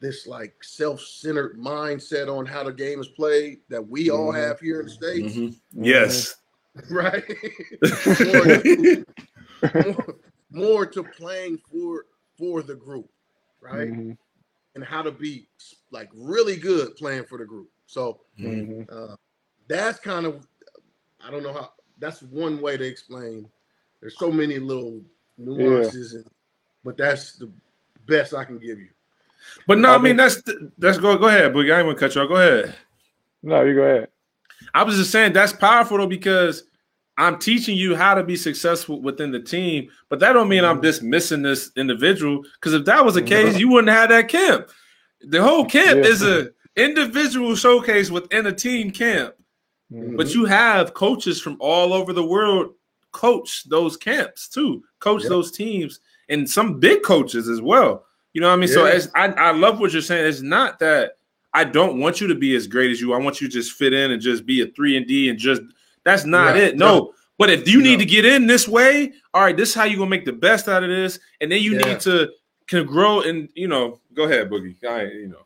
this like self-centered mindset on how the game is played that we all Mhm. have here in the states, Mhm. Yes. right? more, to, more, more to playing for for the group, right? Mhm, And how to be like really good playing for the group. So mhm. uh, that's kind of I don't know how that's one way to explain. There's so many little nuances, and, but that's the best I can give you. But no, I I mean think- that's that's go go ahead, Boogie. I ain't gonna cut you off. Go ahead. No, you go ahead. I was just saying that's powerful though because I'm teaching you how to be successful within the team, but that don't mean I'm mm-hmm. dismissing this individual. Because if that was the case, mm-hmm. you wouldn't have that camp. The whole camp Yeah. is a individual showcase within a team camp, Mhm. but you have coaches from all over the world coach those camps too, coach Yep. those teams, and some big coaches as well. You know what I mean? So Yeah. it's, I I love what you're saying. It's not that I don't want you to be as great as you. I want you to just fit in and just be a three and D and just that's not it. No. But if you No. need to get in this way, all right, this is how you gonna make the best out of this, and then you Yeah. need to can grow and you know go ahead, Boogie. I you know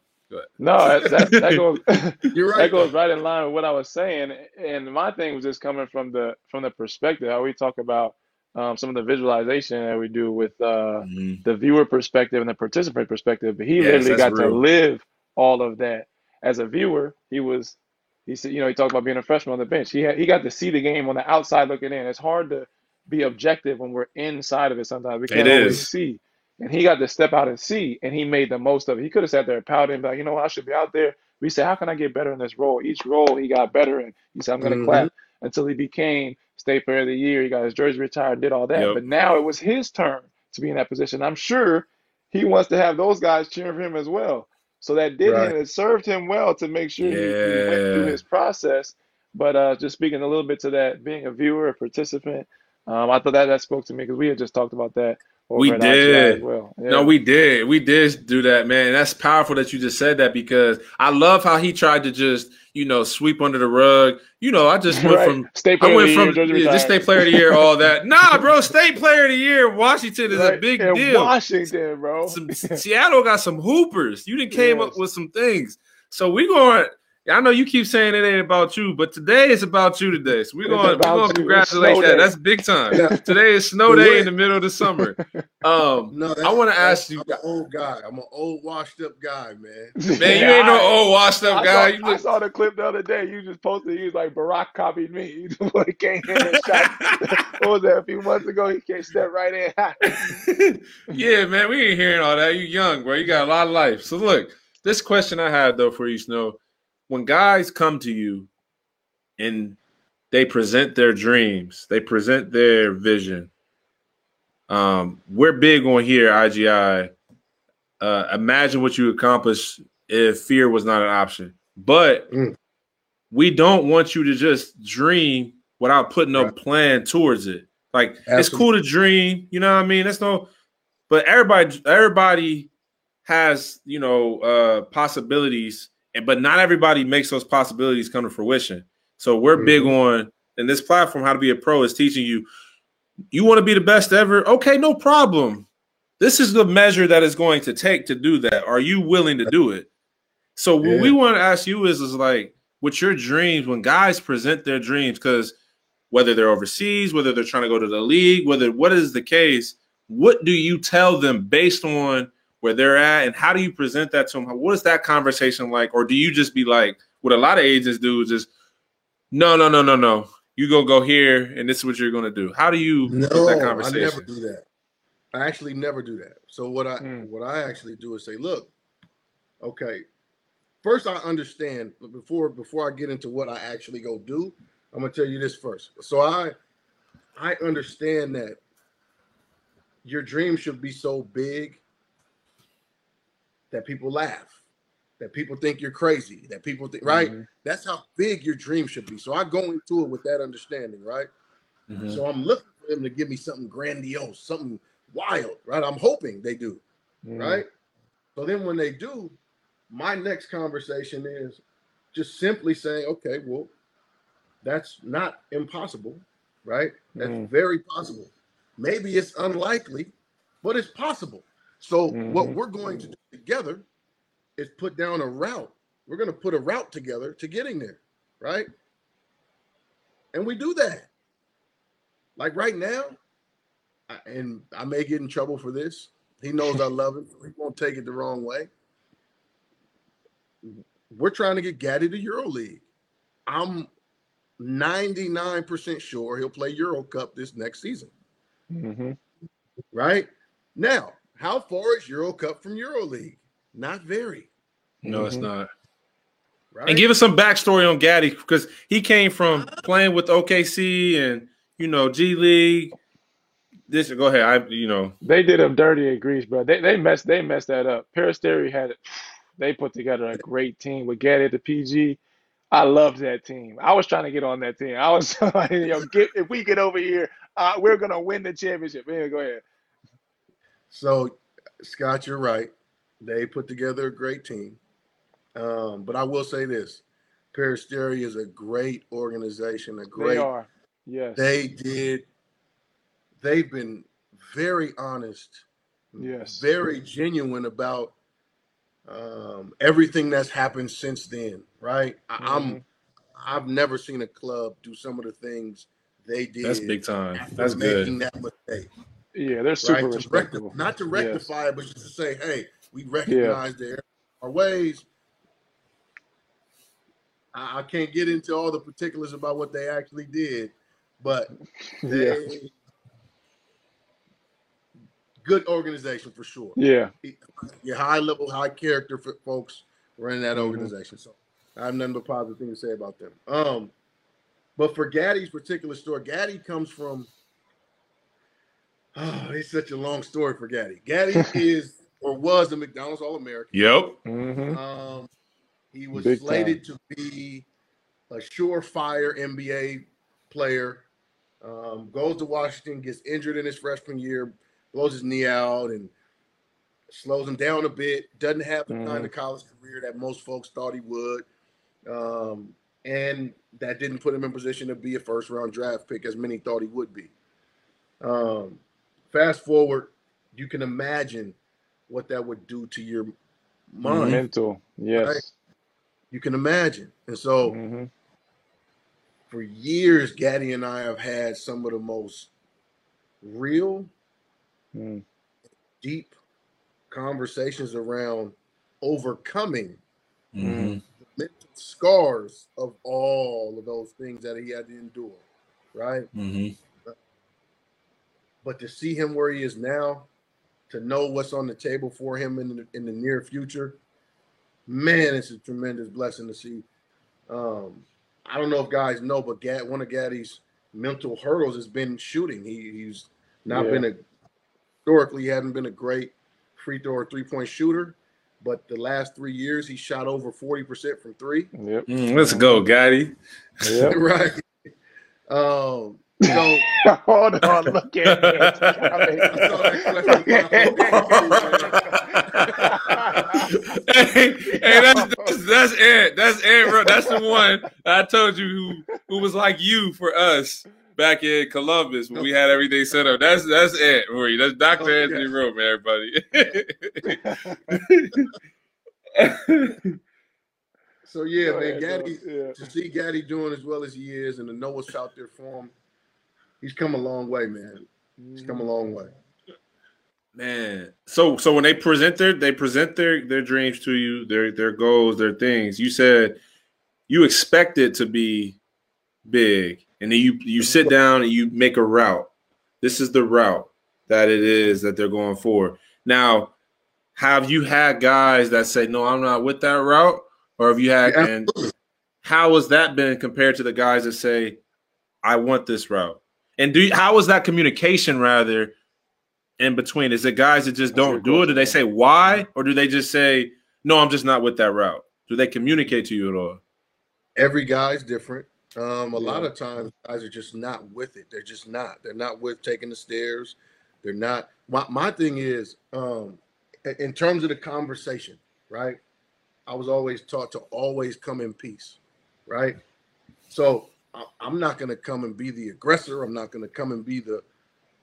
No, that, that, that goes You're right. that goes right in line with what I was saying. And my thing was just coming from the from the perspective how we talk about um, some of the visualization that we do with uh, Mhm. the viewer perspective and the participant perspective, but he Yes, literally got to live all of that as a viewer. He was, he said, you know, he talked about being a freshman on the bench. He had, he got to see the game on the outside looking in. It's hard to be objective when we're inside of it. Sometimes we can't It always is. see, and he got to step out and see, and he made the most of it. He could have sat there and pouted and be like, you know what, I should be out there. We said, how can I get better in this role? Each role he got better, and he said, I'm going to Mhm. clap until he became state player of the year. He got his jersey retired, did all that. Yep. But now it was his turn to be in that position. I'm sure he wants to have those guys cheering for him as well. So that did Right. him. It served him well to make sure he, he went through Yeah. his process. But uh, just speaking a little bit to that, being a viewer, a participant, um, I thought that that spoke to me because we had just talked about that We did. well. Yeah. No, we did. We did do that, man. And that's powerful that you just said that because I love how he tried to just, you know, sweep under the rug. You know, I just went Right. from State player I went of the from year, yeah, just state player of the year, all that. Nah, bro, state player of the year, Washington is a big deal. Washington, bro. Some Seattle got some hoopers. You didn't came up with some things. So we going. I know you keep saying it ain't about you, but today it's about you today. So we're It's going. We're about gonna congratulate that. day. That's big time. Yeah. Today is snow day in the middle of the summer. Um, No, I want to ask you, I'm an old guy. I'm an old, washed up guy, man. man. You ain't no old washed up I guy. Saw, You I saw the clip the other day. You just posted. He was like, Barack copied me. He just like came in and shot. what was that? A few months ago, he came step right in. yeah, man, we ain't hearing all that. You young, bro. You got a lot of life. So look, this question I had though for you, Snow, when guys come to you and they present their dreams, they present their vision. Um, we're big on here, IGI. Uh, imagine what you accomplish if fear was not an option. But Mm. we don't want you to just dream without putting a plan towards it. Like it's cool to dream, you know what I mean? That's no but everybody everybody has, you know, uh possibilities, but not everybody makes those possibilities come to fruition. So we're big mm-hmm. on in this platform, how to be a pro is teaching you you want to be the best ever? Okay, no problem. This is the measure that is going to take to do that. Are you willing to do it? So what we want to ask you is, is like, with your dreams, when guys present their dreams, because whether they're overseas, whether they're trying to go to the league, whether what is the case, what do you tell them based on where they're at, and how do you present that to them? What is that conversation like, or do you just be like, what a lot of agents do, is just, no, no, no, no, no, you go go here, and this is what you're going to do. How do you No, that I never do that. I actually never do that. So what I Mm. what I actually do is say, look, okay, first I understand, but before before I get into what I actually go do, I'm gonna tell you this first. So I I understand that your dream should be so big that people laugh, that people think you're crazy, that people think right. Mhm. That's how big your dream should be. So I go into it with that understanding, right? Mhm. So I'm looking for them to give me something grandiose, something wild, right? I'm hoping they do, Mhm. right? So then when they do, my next conversation is just simply saying, okay, well, that's not impossible, right? That's Mm. very possible. Maybe it's unlikely, but it's possible. So what Mhm. we're going to do together is put down a route. We're going to put a route together to getting there, right? And we do that. Like right now, I- and I may get in trouble for this. He knows I love him. He won't take it the wrong way. We're trying to get Gaddy to EuroLeague. I'm 99% sure he'll play Euro Cup this next season, Mhm. right? Now, how far is Euro Cup from EuroLeague? Not very, No, it's Mhm. not. right? And give us some backstory on Gaddy because he came from playing with OKC and you know G League. This go ahead. I you know They did him dirty in Greece, bro. They they messed they messed that up. Peristeri had it. They put together a great team with Gaddy at the PG. I loved that team. I was trying to get on that team. I was like, yo, get if we get over here, uh, we're gonna win the championship. Yeah, go ahead. So, Scott, you're right. They put together a great team. Um, but I will say this Peristeri is a great organization, a great. They great are. Yes. they did they've been very honest Yes. very genuine about um, everything that's happened since then right I, i'm Mhm. i've never seen a club do some of the things they did. That's big time. after That's making good. that mistake. Yeah, they're super right? To, recti- not to Yes. rectify it, but just to say, hey, we recognize their our ways. I, I can't get into all the particulars about what they actually did, but they Yeah. good organization for sure. Yeah. Your high level, high character for folks running that Mhm. organization. So I have nothing but positive thing to say about them. Um, but for Gaddy's particular story, Gaddy comes from. Oh, it's such a long story for Gaddy. Gaddy is or was a McDonald's All American. Yep. hmm Um, he was Big slated to be a surefire NBA player. Um, goes to Washington, gets injured in his freshman year, blows his knee out, and slows him down a bit. Doesn't have the kind Mhm. of college career that most folks thought he would. Um, and that didn't put him in position to be a first round draft pick as many thought he would be. Um, fast forward, you can imagine what that would do to your mind. Mental. Yes. You can imagine. And so hmm for years, Gaddy and I have had some of the most real, Mm. deep conversations around overcoming Mhm. the mental scars of all of those things that he had to endure. Right. Mhm. But to see him where he is now, to know what's on the table for him in the, in the near future, man, it's a tremendous blessing to see. Um, I don't know if guys know, but Gad, one of Gaddy's mental hurdles has been shooting. He, he's not Yeah. been a historically he hadn't been a great free throw or three point shooter, but the last three years he shot over forty percent from three. Yep. Mm, let's go, Gaddy. Yep. right. Um, so Hold on. Look at hey, hey, that's, that's that's it. That's it, bro. That's the one I told you who who was like you for us back in Columbus when we had everything set up. That's that's it for you. That's Dr. Okay. Anthony Rodman, everybody. so yeah, Go man, ahead, Gaddy Yeah. to see Gaddy doing as well as he is and to know what's out there for him, he's come a long way, man. He's come a mm. long way. Man, so so when they present their they present their their dreams to you, their their goals, their things. You said you expect it to be big, and then you you sit down and you make a route. This is the route that it is that they're going for. Now, have you had guys that say, "No, I'm not with that route," or have you had Yeah, and how has that been compared to the guys that say, "I want this route"? And do you, how is that communication rather? in between? Is it guys that just That's don't do it? Do they say why, or do they just say no? I'm just not with that route. Do they communicate to you at all? Every guy's different. Um, a lot of times guys are just not with it. They're just not. They're not with taking the stairs. They're not. My my thing is, um, in- terms of the conversation, right? I was always taught to always come in peace, right? So I'm not going to come and be the aggressor. I'm not going to come and be the.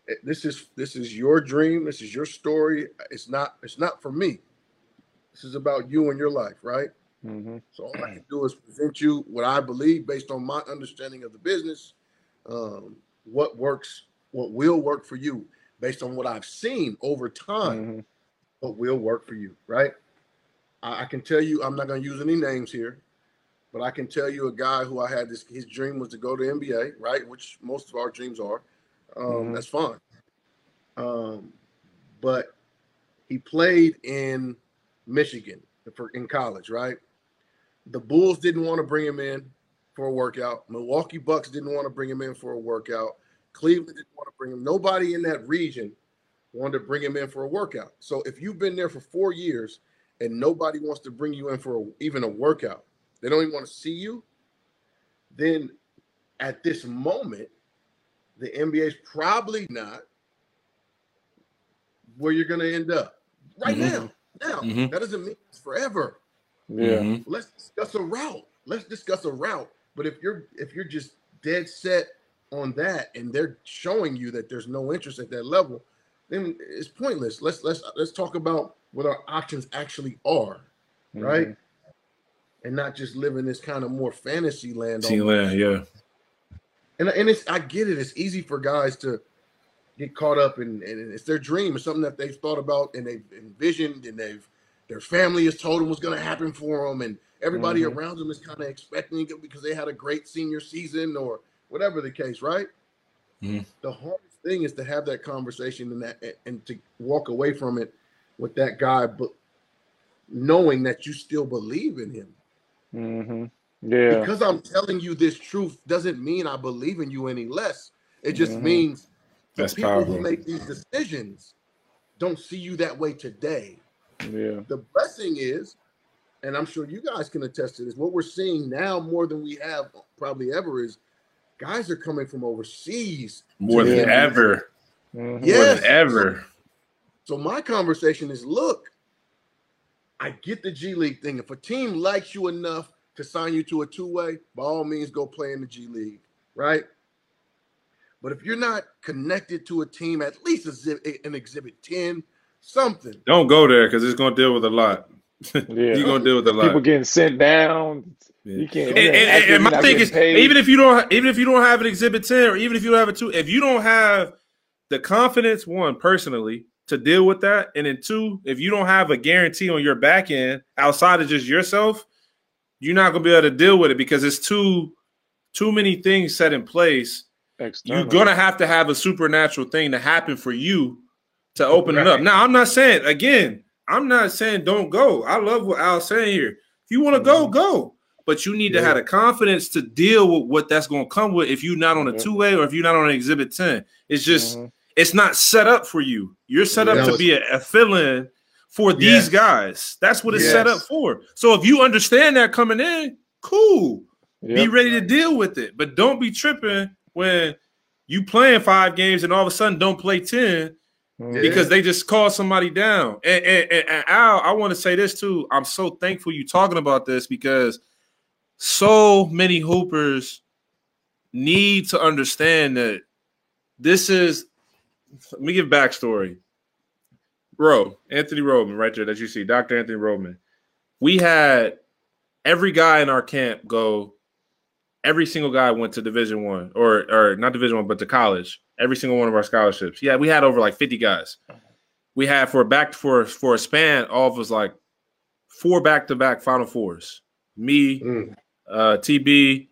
eh, This is this is your dream. This is your story. It's not it's not for me. This is about you and your life, right? hmm So all I can do is present you what I believe based on my understanding of the business, um, what works, what will work for you based on what I've seen over time, hmm what will work for you, right? I, I can tell you, I'm not going to use any names here, but I can tell you a guy who I had this, his dream was to go to NBA, right? Which most of our dreams are. Um, Mhm. That's fine. Um, but he played in Michigan for in college, right? The Bulls didn't want to bring him in for a workout. Milwaukee Bucks didn't want to bring him in for a workout. Cleveland didn't want to bring him. Nobody in that region wanted to bring him in for a workout. So if you've been there for four years and nobody wants to bring you in for a, even a workout, they don't even want to see you, then at this moment, the NBA is probably not where you're going to end up right Mhm. now. Now, Mhm. that doesn't mean it's forever Yeah. Mhm. let's discuss a route. Let's discuss a route. But if you're if you're just dead set on that and they're showing you that there's no interest at that level, then it's pointless. Let's let's let's talk about what our options actually are, right? And not just live in this kind of more fantasy land. Almost. later, yeah. And and it's I get it. It's easy for guys to get caught up in, and it's their dream. It's something that they've thought about and they've envisioned, and they've their family has told them what's going to happen for them, and everybody Mhm. around them is kind of expecting it because they had a great senior season or whatever the case, right? Mhm. The hardest thing is to have that conversation and that and to walk away from it with that guy, but knowing that you still believe in him. Hmm Yeah. Because I'm telling you this truth doesn't mean I believe in you any less. It just Mhm. means the That's people powerful. who make these decisions don't see you that way today. Yeah. The blessing is, and I'm sure you guys can attest to this, what we're seeing now more than we have probably ever is guys are coming from overseas. More than Yeah. ever. Mhm. More Yes. than ever. So my conversation is look, I get the G League thing. If a team likes you enough to sign you to a two-way, by all means go play in the G League, right? But if you're not connected to a team, at least a an exhibit 10, something. Don't go there because it's gonna deal with a lot. Yeah. You're gonna deal with a lot. People getting sent down. Yeah. You can't. And, you and- and my thing is, paid. even if you don't, even if you don't have an exhibit ten, or even if you don't have a two, if you don't have the confidence, one personally, to deal with that, and then two, if you don't have a guarantee on your back end outside of just yourself, you're not gonna be able to deal with it because it's too too many things set in place. You're gonna have to have a supernatural thing to happen for you to open it up. Now, I'm not saying again, I'm not saying don't go. I love what Al's saying here. If you want to go, go. But you need to have the confidence to deal with what that's gonna come with if you're not on a Yeah. two-way or if you're not on an exhibit 10. It's just Mhm. It's not set up for you. You're set up to be a, a fill-in for these Yes. guys. That's what it's set up for. So if you understand that coming in, cool be ready to deal with it. But don't be tripping when you playing five games and all of a sudden don't play 10 Mhm. Yeah. because they just call somebody down. And, and, and, and Al, I want to say this too. I'm so thankful you talking about this because so many hoopers need to understand that this is let me give backstory. Bro, Anthony Rodman, right there that you see, Dr. Anthony Rodman. We had every guy in our camp go. Every single guy went to Division One, or or not Division One, but to college. Every single one of our scholarships. Yeah, we had over like fifty guys. We had for back for for a span, all of us like four back to back Final Fours. Me, Mm. uh, TB,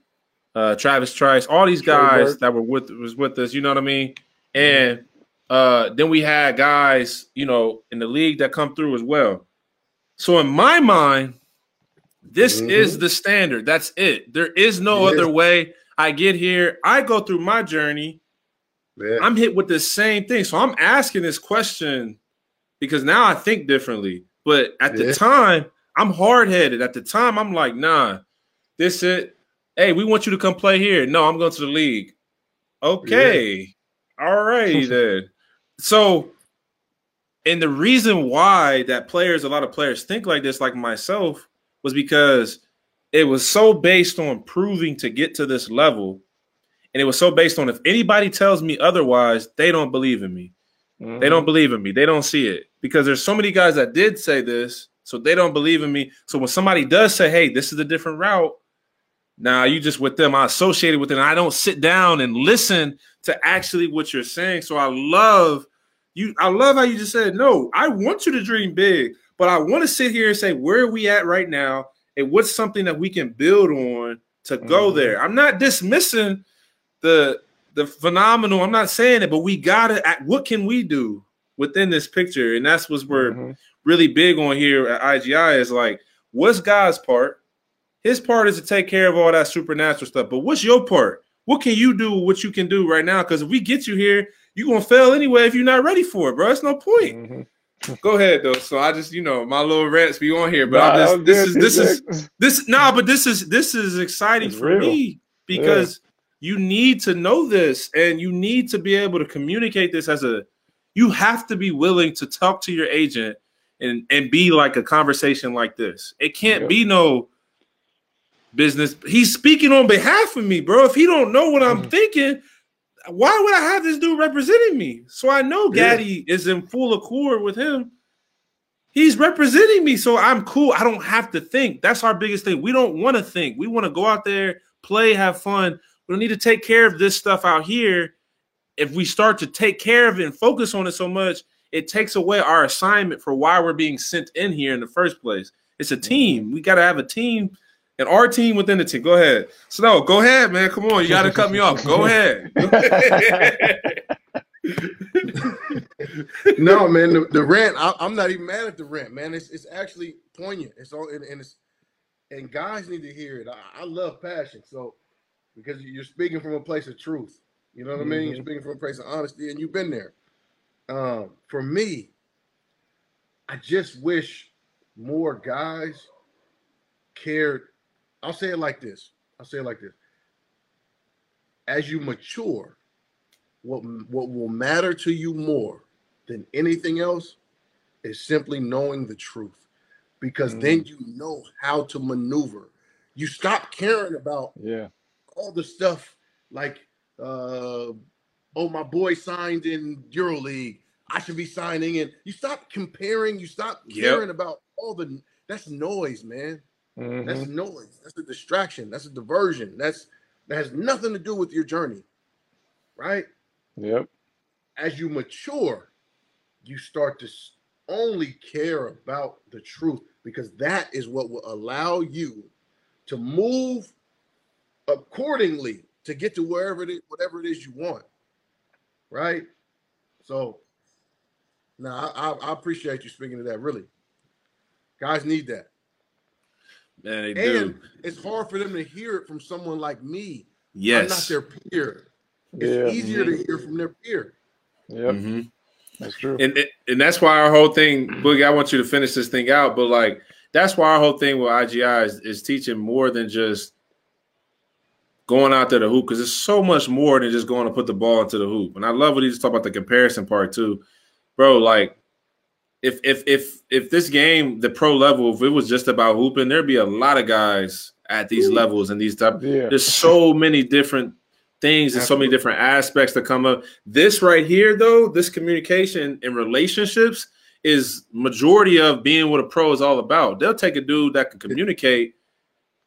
uh, Travis Trice, all these guys that were with was with us. You know what I mean? And uh, then we had guys, you know, in the league that come through as well. So in my mind, this Mhm. is the standard. That's it. There is no It other way. I get here. I go through my journey. Yeah. I'm hit with the same thing. So I'm asking this question because now I think differently. But at the time, I'm hard headed. At the time, I'm like, nah, this it. Hey, we want you to come play here. No, I'm going to the league. Okay. All righty then. So, and the reason why that players, a lot of players think like this, like myself, was because it was so based on proving to get to this level. And it was so based on if anybody tells me otherwise, they don't believe in me. Mhm. They don't believe in me. They don't see it because there's so many guys that did say this, so they don't believe in me. So when somebody does say, "Hey, this is a different route," now you just with them. I associated with them. I don't sit down and listen to actually what you're saying. So I love you. I love how you just said, "No, I want you to dream big, but I want to sit here and say where are we at right now, and what's something that we can build on to go Mhm. there." I'm not dismissing the the phenomenal. I'm not saying it, but we gotta. act- What can we do within this picture? And that's what we're Mhm. really big on here at IGI. Is like, what's God's part? His part is to take care of all that supernatural stuff. But what's your part? What can you do? What you can do right now? Because if we get you here, you're gonna fail anyway if you're not ready for it, bro. It's no point. Mhm. Go ahead though. So I just, you know, my little rants be on here, but Nah, just, this is this is this nah, but this is this is exciting It's for real. me because you need to know this and you need to be able to communicate this as a you have to be willing to talk to your agent and and be like a conversation like this. It can't Yep. be no business. He's speaking on behalf of me, bro. If he don't know what I'm Mhm. thinking, why would I have this dude representing me? So I know Yeah. Gaddy is in full accord with him. He's representing me, so I'm cool. I don't have to think. That's our biggest thing. We don't want to think. We want to go out there, play, have fun. We don't need to take care of this stuff out here. If we start to take care of it and focus on it so much, it takes away our assignment for why we're being sent in here in the first place. It's a mm-hmm. team. We got to have a team and our team within the team. Go ahead. Snow, go ahead, man. Come on. You got to cut me off. Go ahead. no, man, the, the rant. I, am not even mad at the rant, man. It's it's actually poignant. It's all and, and it's and guys need to hear it. I, I, love passion, so because you're speaking from a place of truth. You know what mm-hmm. I mean? You're mm-hmm. speaking from a place of honesty, and you've been there. Um, for me, I just wish more guys cared. I'll say it like this. I'll say it like this. As you mature, what what will matter to you more than anything else is simply knowing the truth because mm. then you know how to maneuver you stop caring about yeah all the stuff like uh oh my boy signed in euroleague i should be signing in you stop comparing you stop caring yep. about all the that's noise man mm-hmm. that's noise that's a distraction that's a diversion that's that has nothing to do with your journey right Yep. As you mature, you start to only care about the truth because that is what will allow you to move accordingly to get to wherever it is, whatever it is you want. Right. So now I, I, appreciate you speaking to that. Really, guys need that. Man, they and do. it's hard for them to hear it from someone like me. Yes, I'm not their peer. It's yeah. easier to hear from their peer. Yeah, mm-hmm. that's true. And and that's why our whole thing, Boogie. I want you to finish this thing out, but like that's why our whole thing with IGI is, is teaching more than just going out there to hoop because it's so much more than just going to put the ball into the hoop. And I love what he just talked about the comparison part too, bro. Like if if if if this game, the pro level, if it was just about hooping, there'd be a lot of guys at these levels and these type. Yeah. There's so many different things and so many different aspects that come up. This right here, though, this communication and relationships is majority of being what a pro is all about. They'll take a dude that can communicate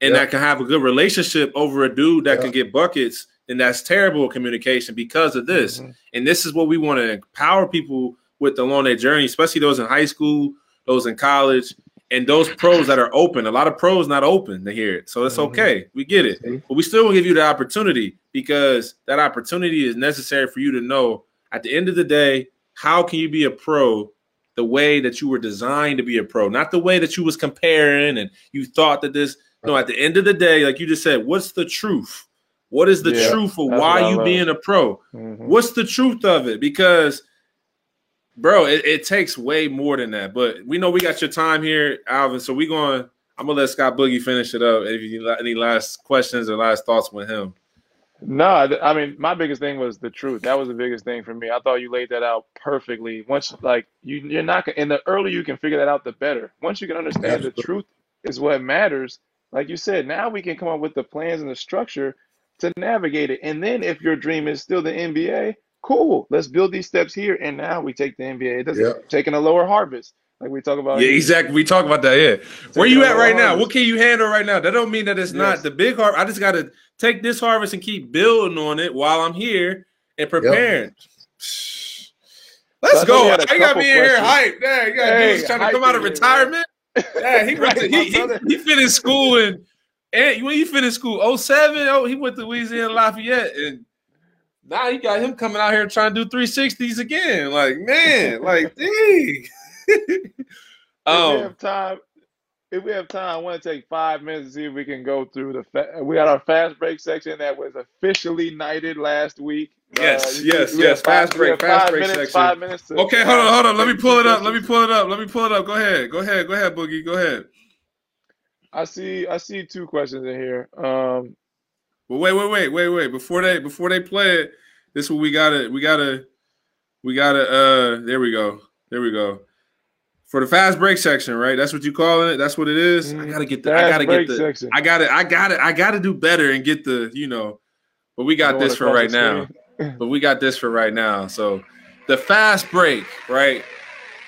and that can have a good relationship over a dude that can get buckets, and that's terrible communication because of this. Mm-hmm. And this is what we want to empower people with along their journey, especially those in high school, those in college, and those pros that are open. A lot of pros not open to hear it, so it's mm-hmm. okay. We get it, but we still will give you the opportunity because that opportunity is necessary for you to know at the end of the day how can you be a pro the way that you were designed to be a pro not the way that you was comparing and you thought that this no at the end of the day like you just said what's the truth what is the yeah, truth of why you being a pro mm-hmm. what's the truth of it because bro it, it, takes way more than that but we know we got your time here alvin so we're going i'm gonna let scott boogie finish it up if you any last questions or last thoughts with him no, I mean my biggest thing was the truth. That was the biggest thing for me. I thought you laid that out perfectly. Once like you, you're not, and the earlier you can figure that out, the better. Once you can understand the truth is what matters. Like you said, now we can come up with the plans and the structure to navigate it. And then if your dream is still the NBA, cool. Let's build these steps here, and now we take the NBA. It doesn't yeah. taking a lower harvest. Like we talk about. Yeah, exactly. We talk about that. Yeah. Where you at right now? What can you handle right now? That don't mean that it's yes. not the big harvest. I just got to take this harvest and keep building on it while I'm here and preparing. Yep. Let's so go. I got me in here hype. Yeah, you got hey, dudes trying to come out of retirement. yeah, he to, he, he, he finished school and and when he finished school 07, oh, he went to Louisiana Lafayette and now you got him coming out here trying to do 360s again. Like, man, like, dang. um, if we have time, if we have time, I want to take five minutes to see if we can go through the. Fa- we got our fast break section that was officially knighted last week. Yes, uh, yes, yes. Fast break, fast break minutes, section. Five minutes. To, okay, hold on, hold on. Let me pull it up. Let me pull it up. Let me pull it up. Go ahead. Go ahead. Go ahead, Boogie. Go ahead. I see. I see two questions in here. Um, well, wait, wait, wait, wait, wait. Before they before they play it, this is what we gotta we gotta we gotta. Uh, there we go. There we go for the fast break section, right? That's what you calling it. That's what it is. I gotta get the. Fast I gotta get the. Section. I gotta I got it. I got to do better and get the. You know, but we got this for right now. but we got this for right now. So, the fast break, right?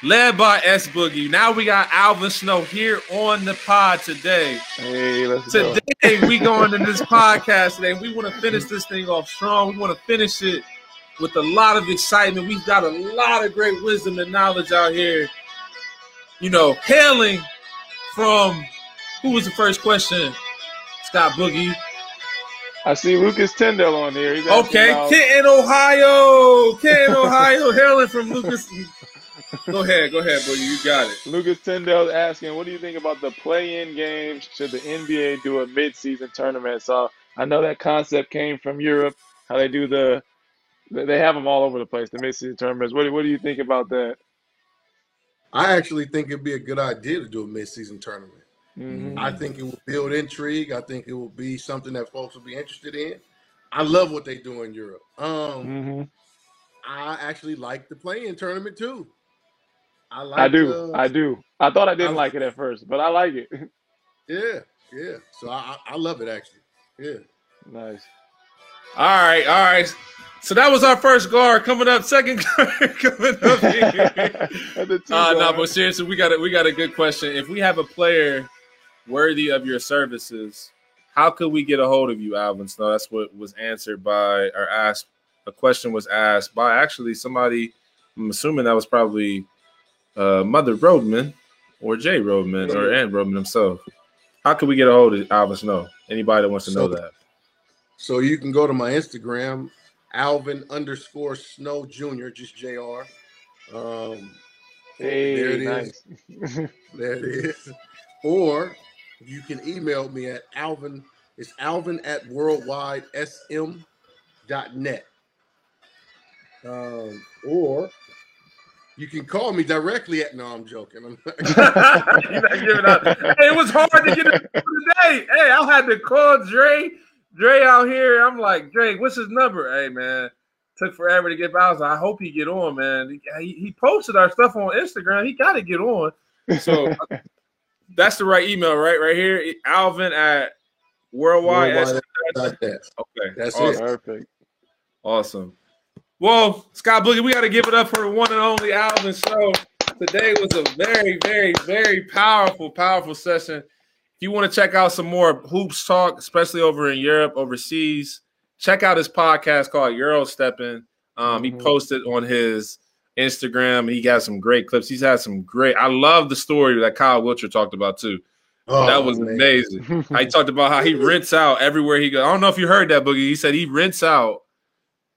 Led by S Boogie. Now we got Alvin Snow here on the pod today. Hey, let's go. Today we going to this podcast today. We want to finish this thing off strong. We want to finish it with a lot of excitement. We've got a lot of great wisdom and knowledge out here. You know, hailing from who was the first question? Scott Boogie. I see Lucas Tyndall on here. He's Okay, Kenton, Ohio. Kenton, Ohio, hailing from Lucas. Go ahead, go ahead, Boogie. You got it. Lucas Tyndall asking, what do you think about the play-in games? Should the NBA do a mid-season tournament? So I know that concept came from Europe, how they do the, they have them all over the place, the mid-season tournaments. What, do- what do you think about that? I actually think it'd be a good idea to do a mid-season tournament. Mhm. I think it will build intrigue. I think it will be something that folks will be interested in. I love what they do in Europe. Um, Mhm. I actually like the play-in tournament too. I like. I do, uh, I do. I thought I didn't I- like it at first, but I like it. Yeah, yeah. So I, I I love it actually. Yeah. nice. All right, all right. So that was our first guard coming up. Second guard coming up here. Uh, no, guard. but seriously, we got a, we got a good question. If we have a player worthy of your services, how could we get a hold of you, Alvin Snow? That's what was answered by or asked. A question was asked by actually somebody. I'm assuming that was probably uh, Mother Rodman or Jay Rodman or Ann Rodman himself. How can we get a hold of Alvin Snow? Anybody that wants to know that. So you can go to my Instagram, Alvin underscore Snow Jr. Just Jr. Um, Hey, there it is. nice. There it is. Or you can email me at Alvin. It's Alvin at worldwidesm.net. Um, or you can call me directly at. No, I'm joking. I'm You're not giving up. Hey, it was hard to get it today. Hey, I had to call Dre. Dre out here. I'm like, Dre, what's his number? Hey, man. Took forever to get by. I was like, I hope he get on, man. He, he posted our stuff on Instagram. He got to get on. So uh, that's the right email, right? Right here. Alvin at worldwide. Worldwide.net. Okay. That's awesome. it. Perfect. Awesome. Well, Scott Boogie, we got to give it up for the one and only Alvin Snow. Today was a very, very, very powerful, powerful session. If you want to check out some more hoops talk, especially over in Europe, overseas, check out his podcast called Euro Stepping. Um, He Mhm. posted on his Instagram. He got some great clips. He's had some great. I love the story that Kyle Wiltjer talked about too. Oh, that was man. amazing. He talked about how he rents out everywhere he goes. I don't know if you heard that, Boogie. He said he rents out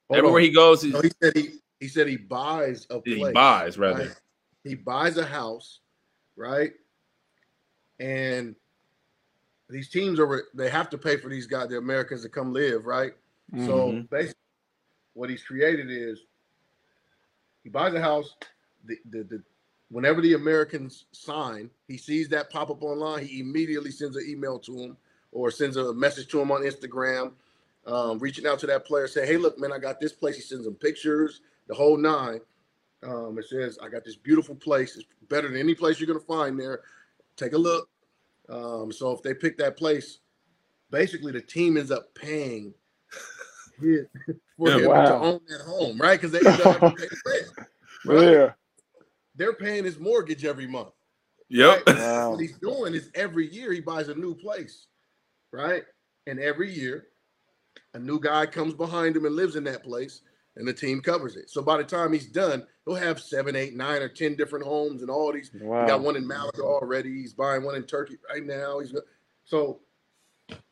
Hold everywhere on. he goes. He, No, he said he he said he buys a place. he buys rather. right? He buys a house, right? And these teams are they have to pay for these guys, the Americans, to come live, right? So Mhm. basically, what he's created is he buys a house. The, the, the whenever the Americans sign, he sees that pop up online. He immediately sends an email to him or sends a message to him on Instagram, um, reaching out to that player, say, "Hey, look, man, I got this place." He sends them pictures, the whole nine. Um, it says, "I got this beautiful place. It's better than any place you're gonna find there. Take a look." Um, so if they pick that place, basically the team ends up paying his, for Yeah, him to wow. own that home, right? Because they end up having to pay the rent. Right? Yeah. They're paying his mortgage every month. Yep. Wow. What he's doing is every year he buys a new place, right? And every year a new guy comes behind him and lives in that place, and the team covers it. So by the time he's done, he'll have seven, eight, nine, or ten different homes and all these. He got one in Malaga already. He's buying one in Turkey right now. He's so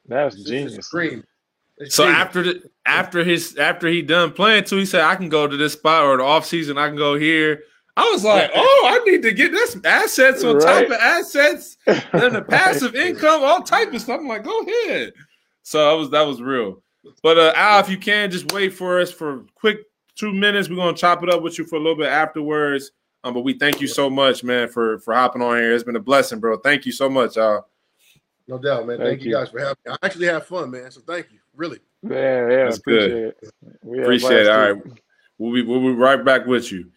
That's it's just a genius. dream. It's So genius. after the after his after he done playing too, he said, I can go to this spot or the off season, I can go here. I was like, oh, I need to get this assets on Right. top of assets and the passive income, all type of stuff. I'm like, go ahead. So that was that was real. But uh Al, if you can just wait for us for quick two minutes. We're gonna chop it up with you for a little bit afterwards. Um, but we thank you so much, man, for for hopping on here. It's been a blessing, bro. Thank you so much, Al. no doubt, man. Thank, Thank you you. guys for having me. I actually had fun, man. So thank you, really. Yeah, yeah, That's appreciate good. it. We Appreciate it. blast, All too. right. We'll be we'll be right back with you.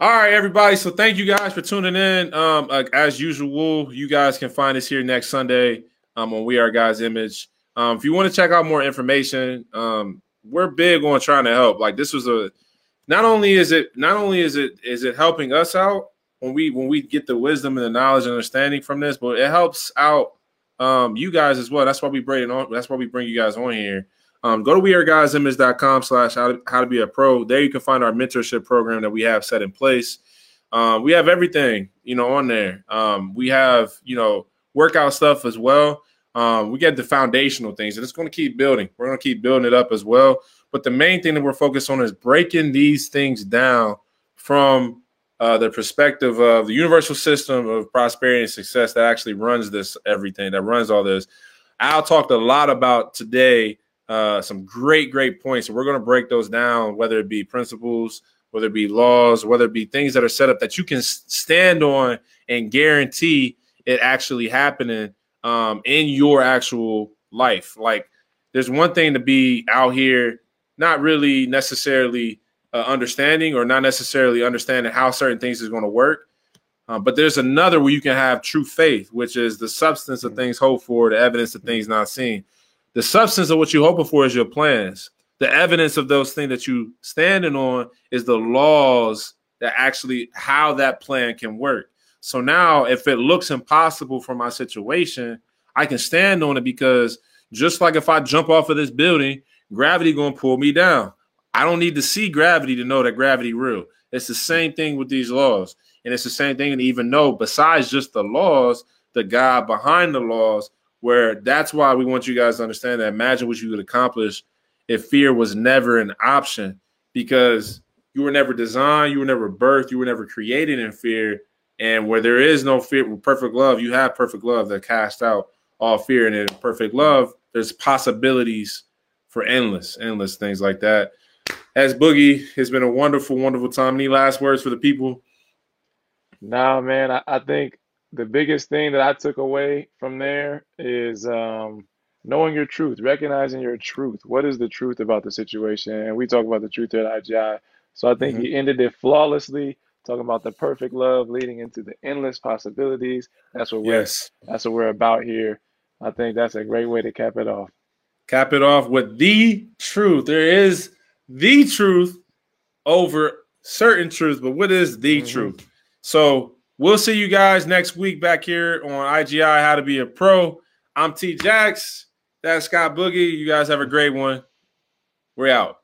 All right, everybody. So thank you guys for tuning in. Um, uh, as usual, you guys can find us here next Sunday um, on We Are Guys Image. Um, if you want to check out more information, um, we're big on trying to help. Like this was a not only is it not only is it is it helping us out, when we when we get the wisdom and the knowledge and understanding from this, but it helps out um, you guys as well. That's why we bring it on. That's why we bring you guys on here. Um, go to weareguysmage.com slash how to be a pro. There you can find our mentorship program that we have set in place. Um, we have everything, you know, on there. Um, we have, you know, workout stuff as well. Um, we get the foundational things, and it's going to keep building. We're going to keep building it up as well. But the main thing that we're focused on is breaking these things down from uh, the perspective of the universal system of prosperity and success that actually runs this everything, that runs all this. Al talked a lot about today uh, some great, great points. We're going to break those down, whether it be principles, whether it be laws, whether it be things that are set up that you can stand on and guarantee it actually happening um, in your actual life. Like, there's one thing to be out here, not really necessarily uh, understanding or not necessarily understanding how certain things is going to work. Uh, but there's another where you can have true faith, which is the substance of things hoped for, the evidence of things not seen. The substance of what you're hoping for is your plans. The evidence of those things that you standing on is the laws that actually how that plan can work. So now, if it looks impossible for my situation, I can stand on it because just like if I jump off of this building, gravity gonna pull me down. I don't need to see gravity to know that gravity real. It's the same thing with these laws. And it's the same thing to even know, besides just the laws, the God behind the laws, where that's why we want you guys to understand that. Imagine what you could accomplish if fear was never an option, because you were never designed, you were never birthed, you were never created in fear. And where there is no fear, with perfect love, you have perfect love that cast out all fear. And in perfect love, there's possibilities for endless, endless things like that as Boogie, it's been a wonderful, wonderful time. Any last words for the people? Nah, man, I, I think the biggest thing that I took away from there is um, knowing your truth, recognizing your truth. What is the truth about the situation? And we talk about the truth at IGI. So I think Mhm. you ended it flawlessly, talking about the perfect love leading into the endless possibilities. That's what we're Yes. that's what we're about here. I think that's a great way to cap it off. Cap it off with the truth. There is the truth over certain truth, but what is the Mhm. truth? So we'll see you guys next week back here on IGI How to Be a Pro. I'm T Jax. That's Scott Boogie. You guys have a great one. We're out.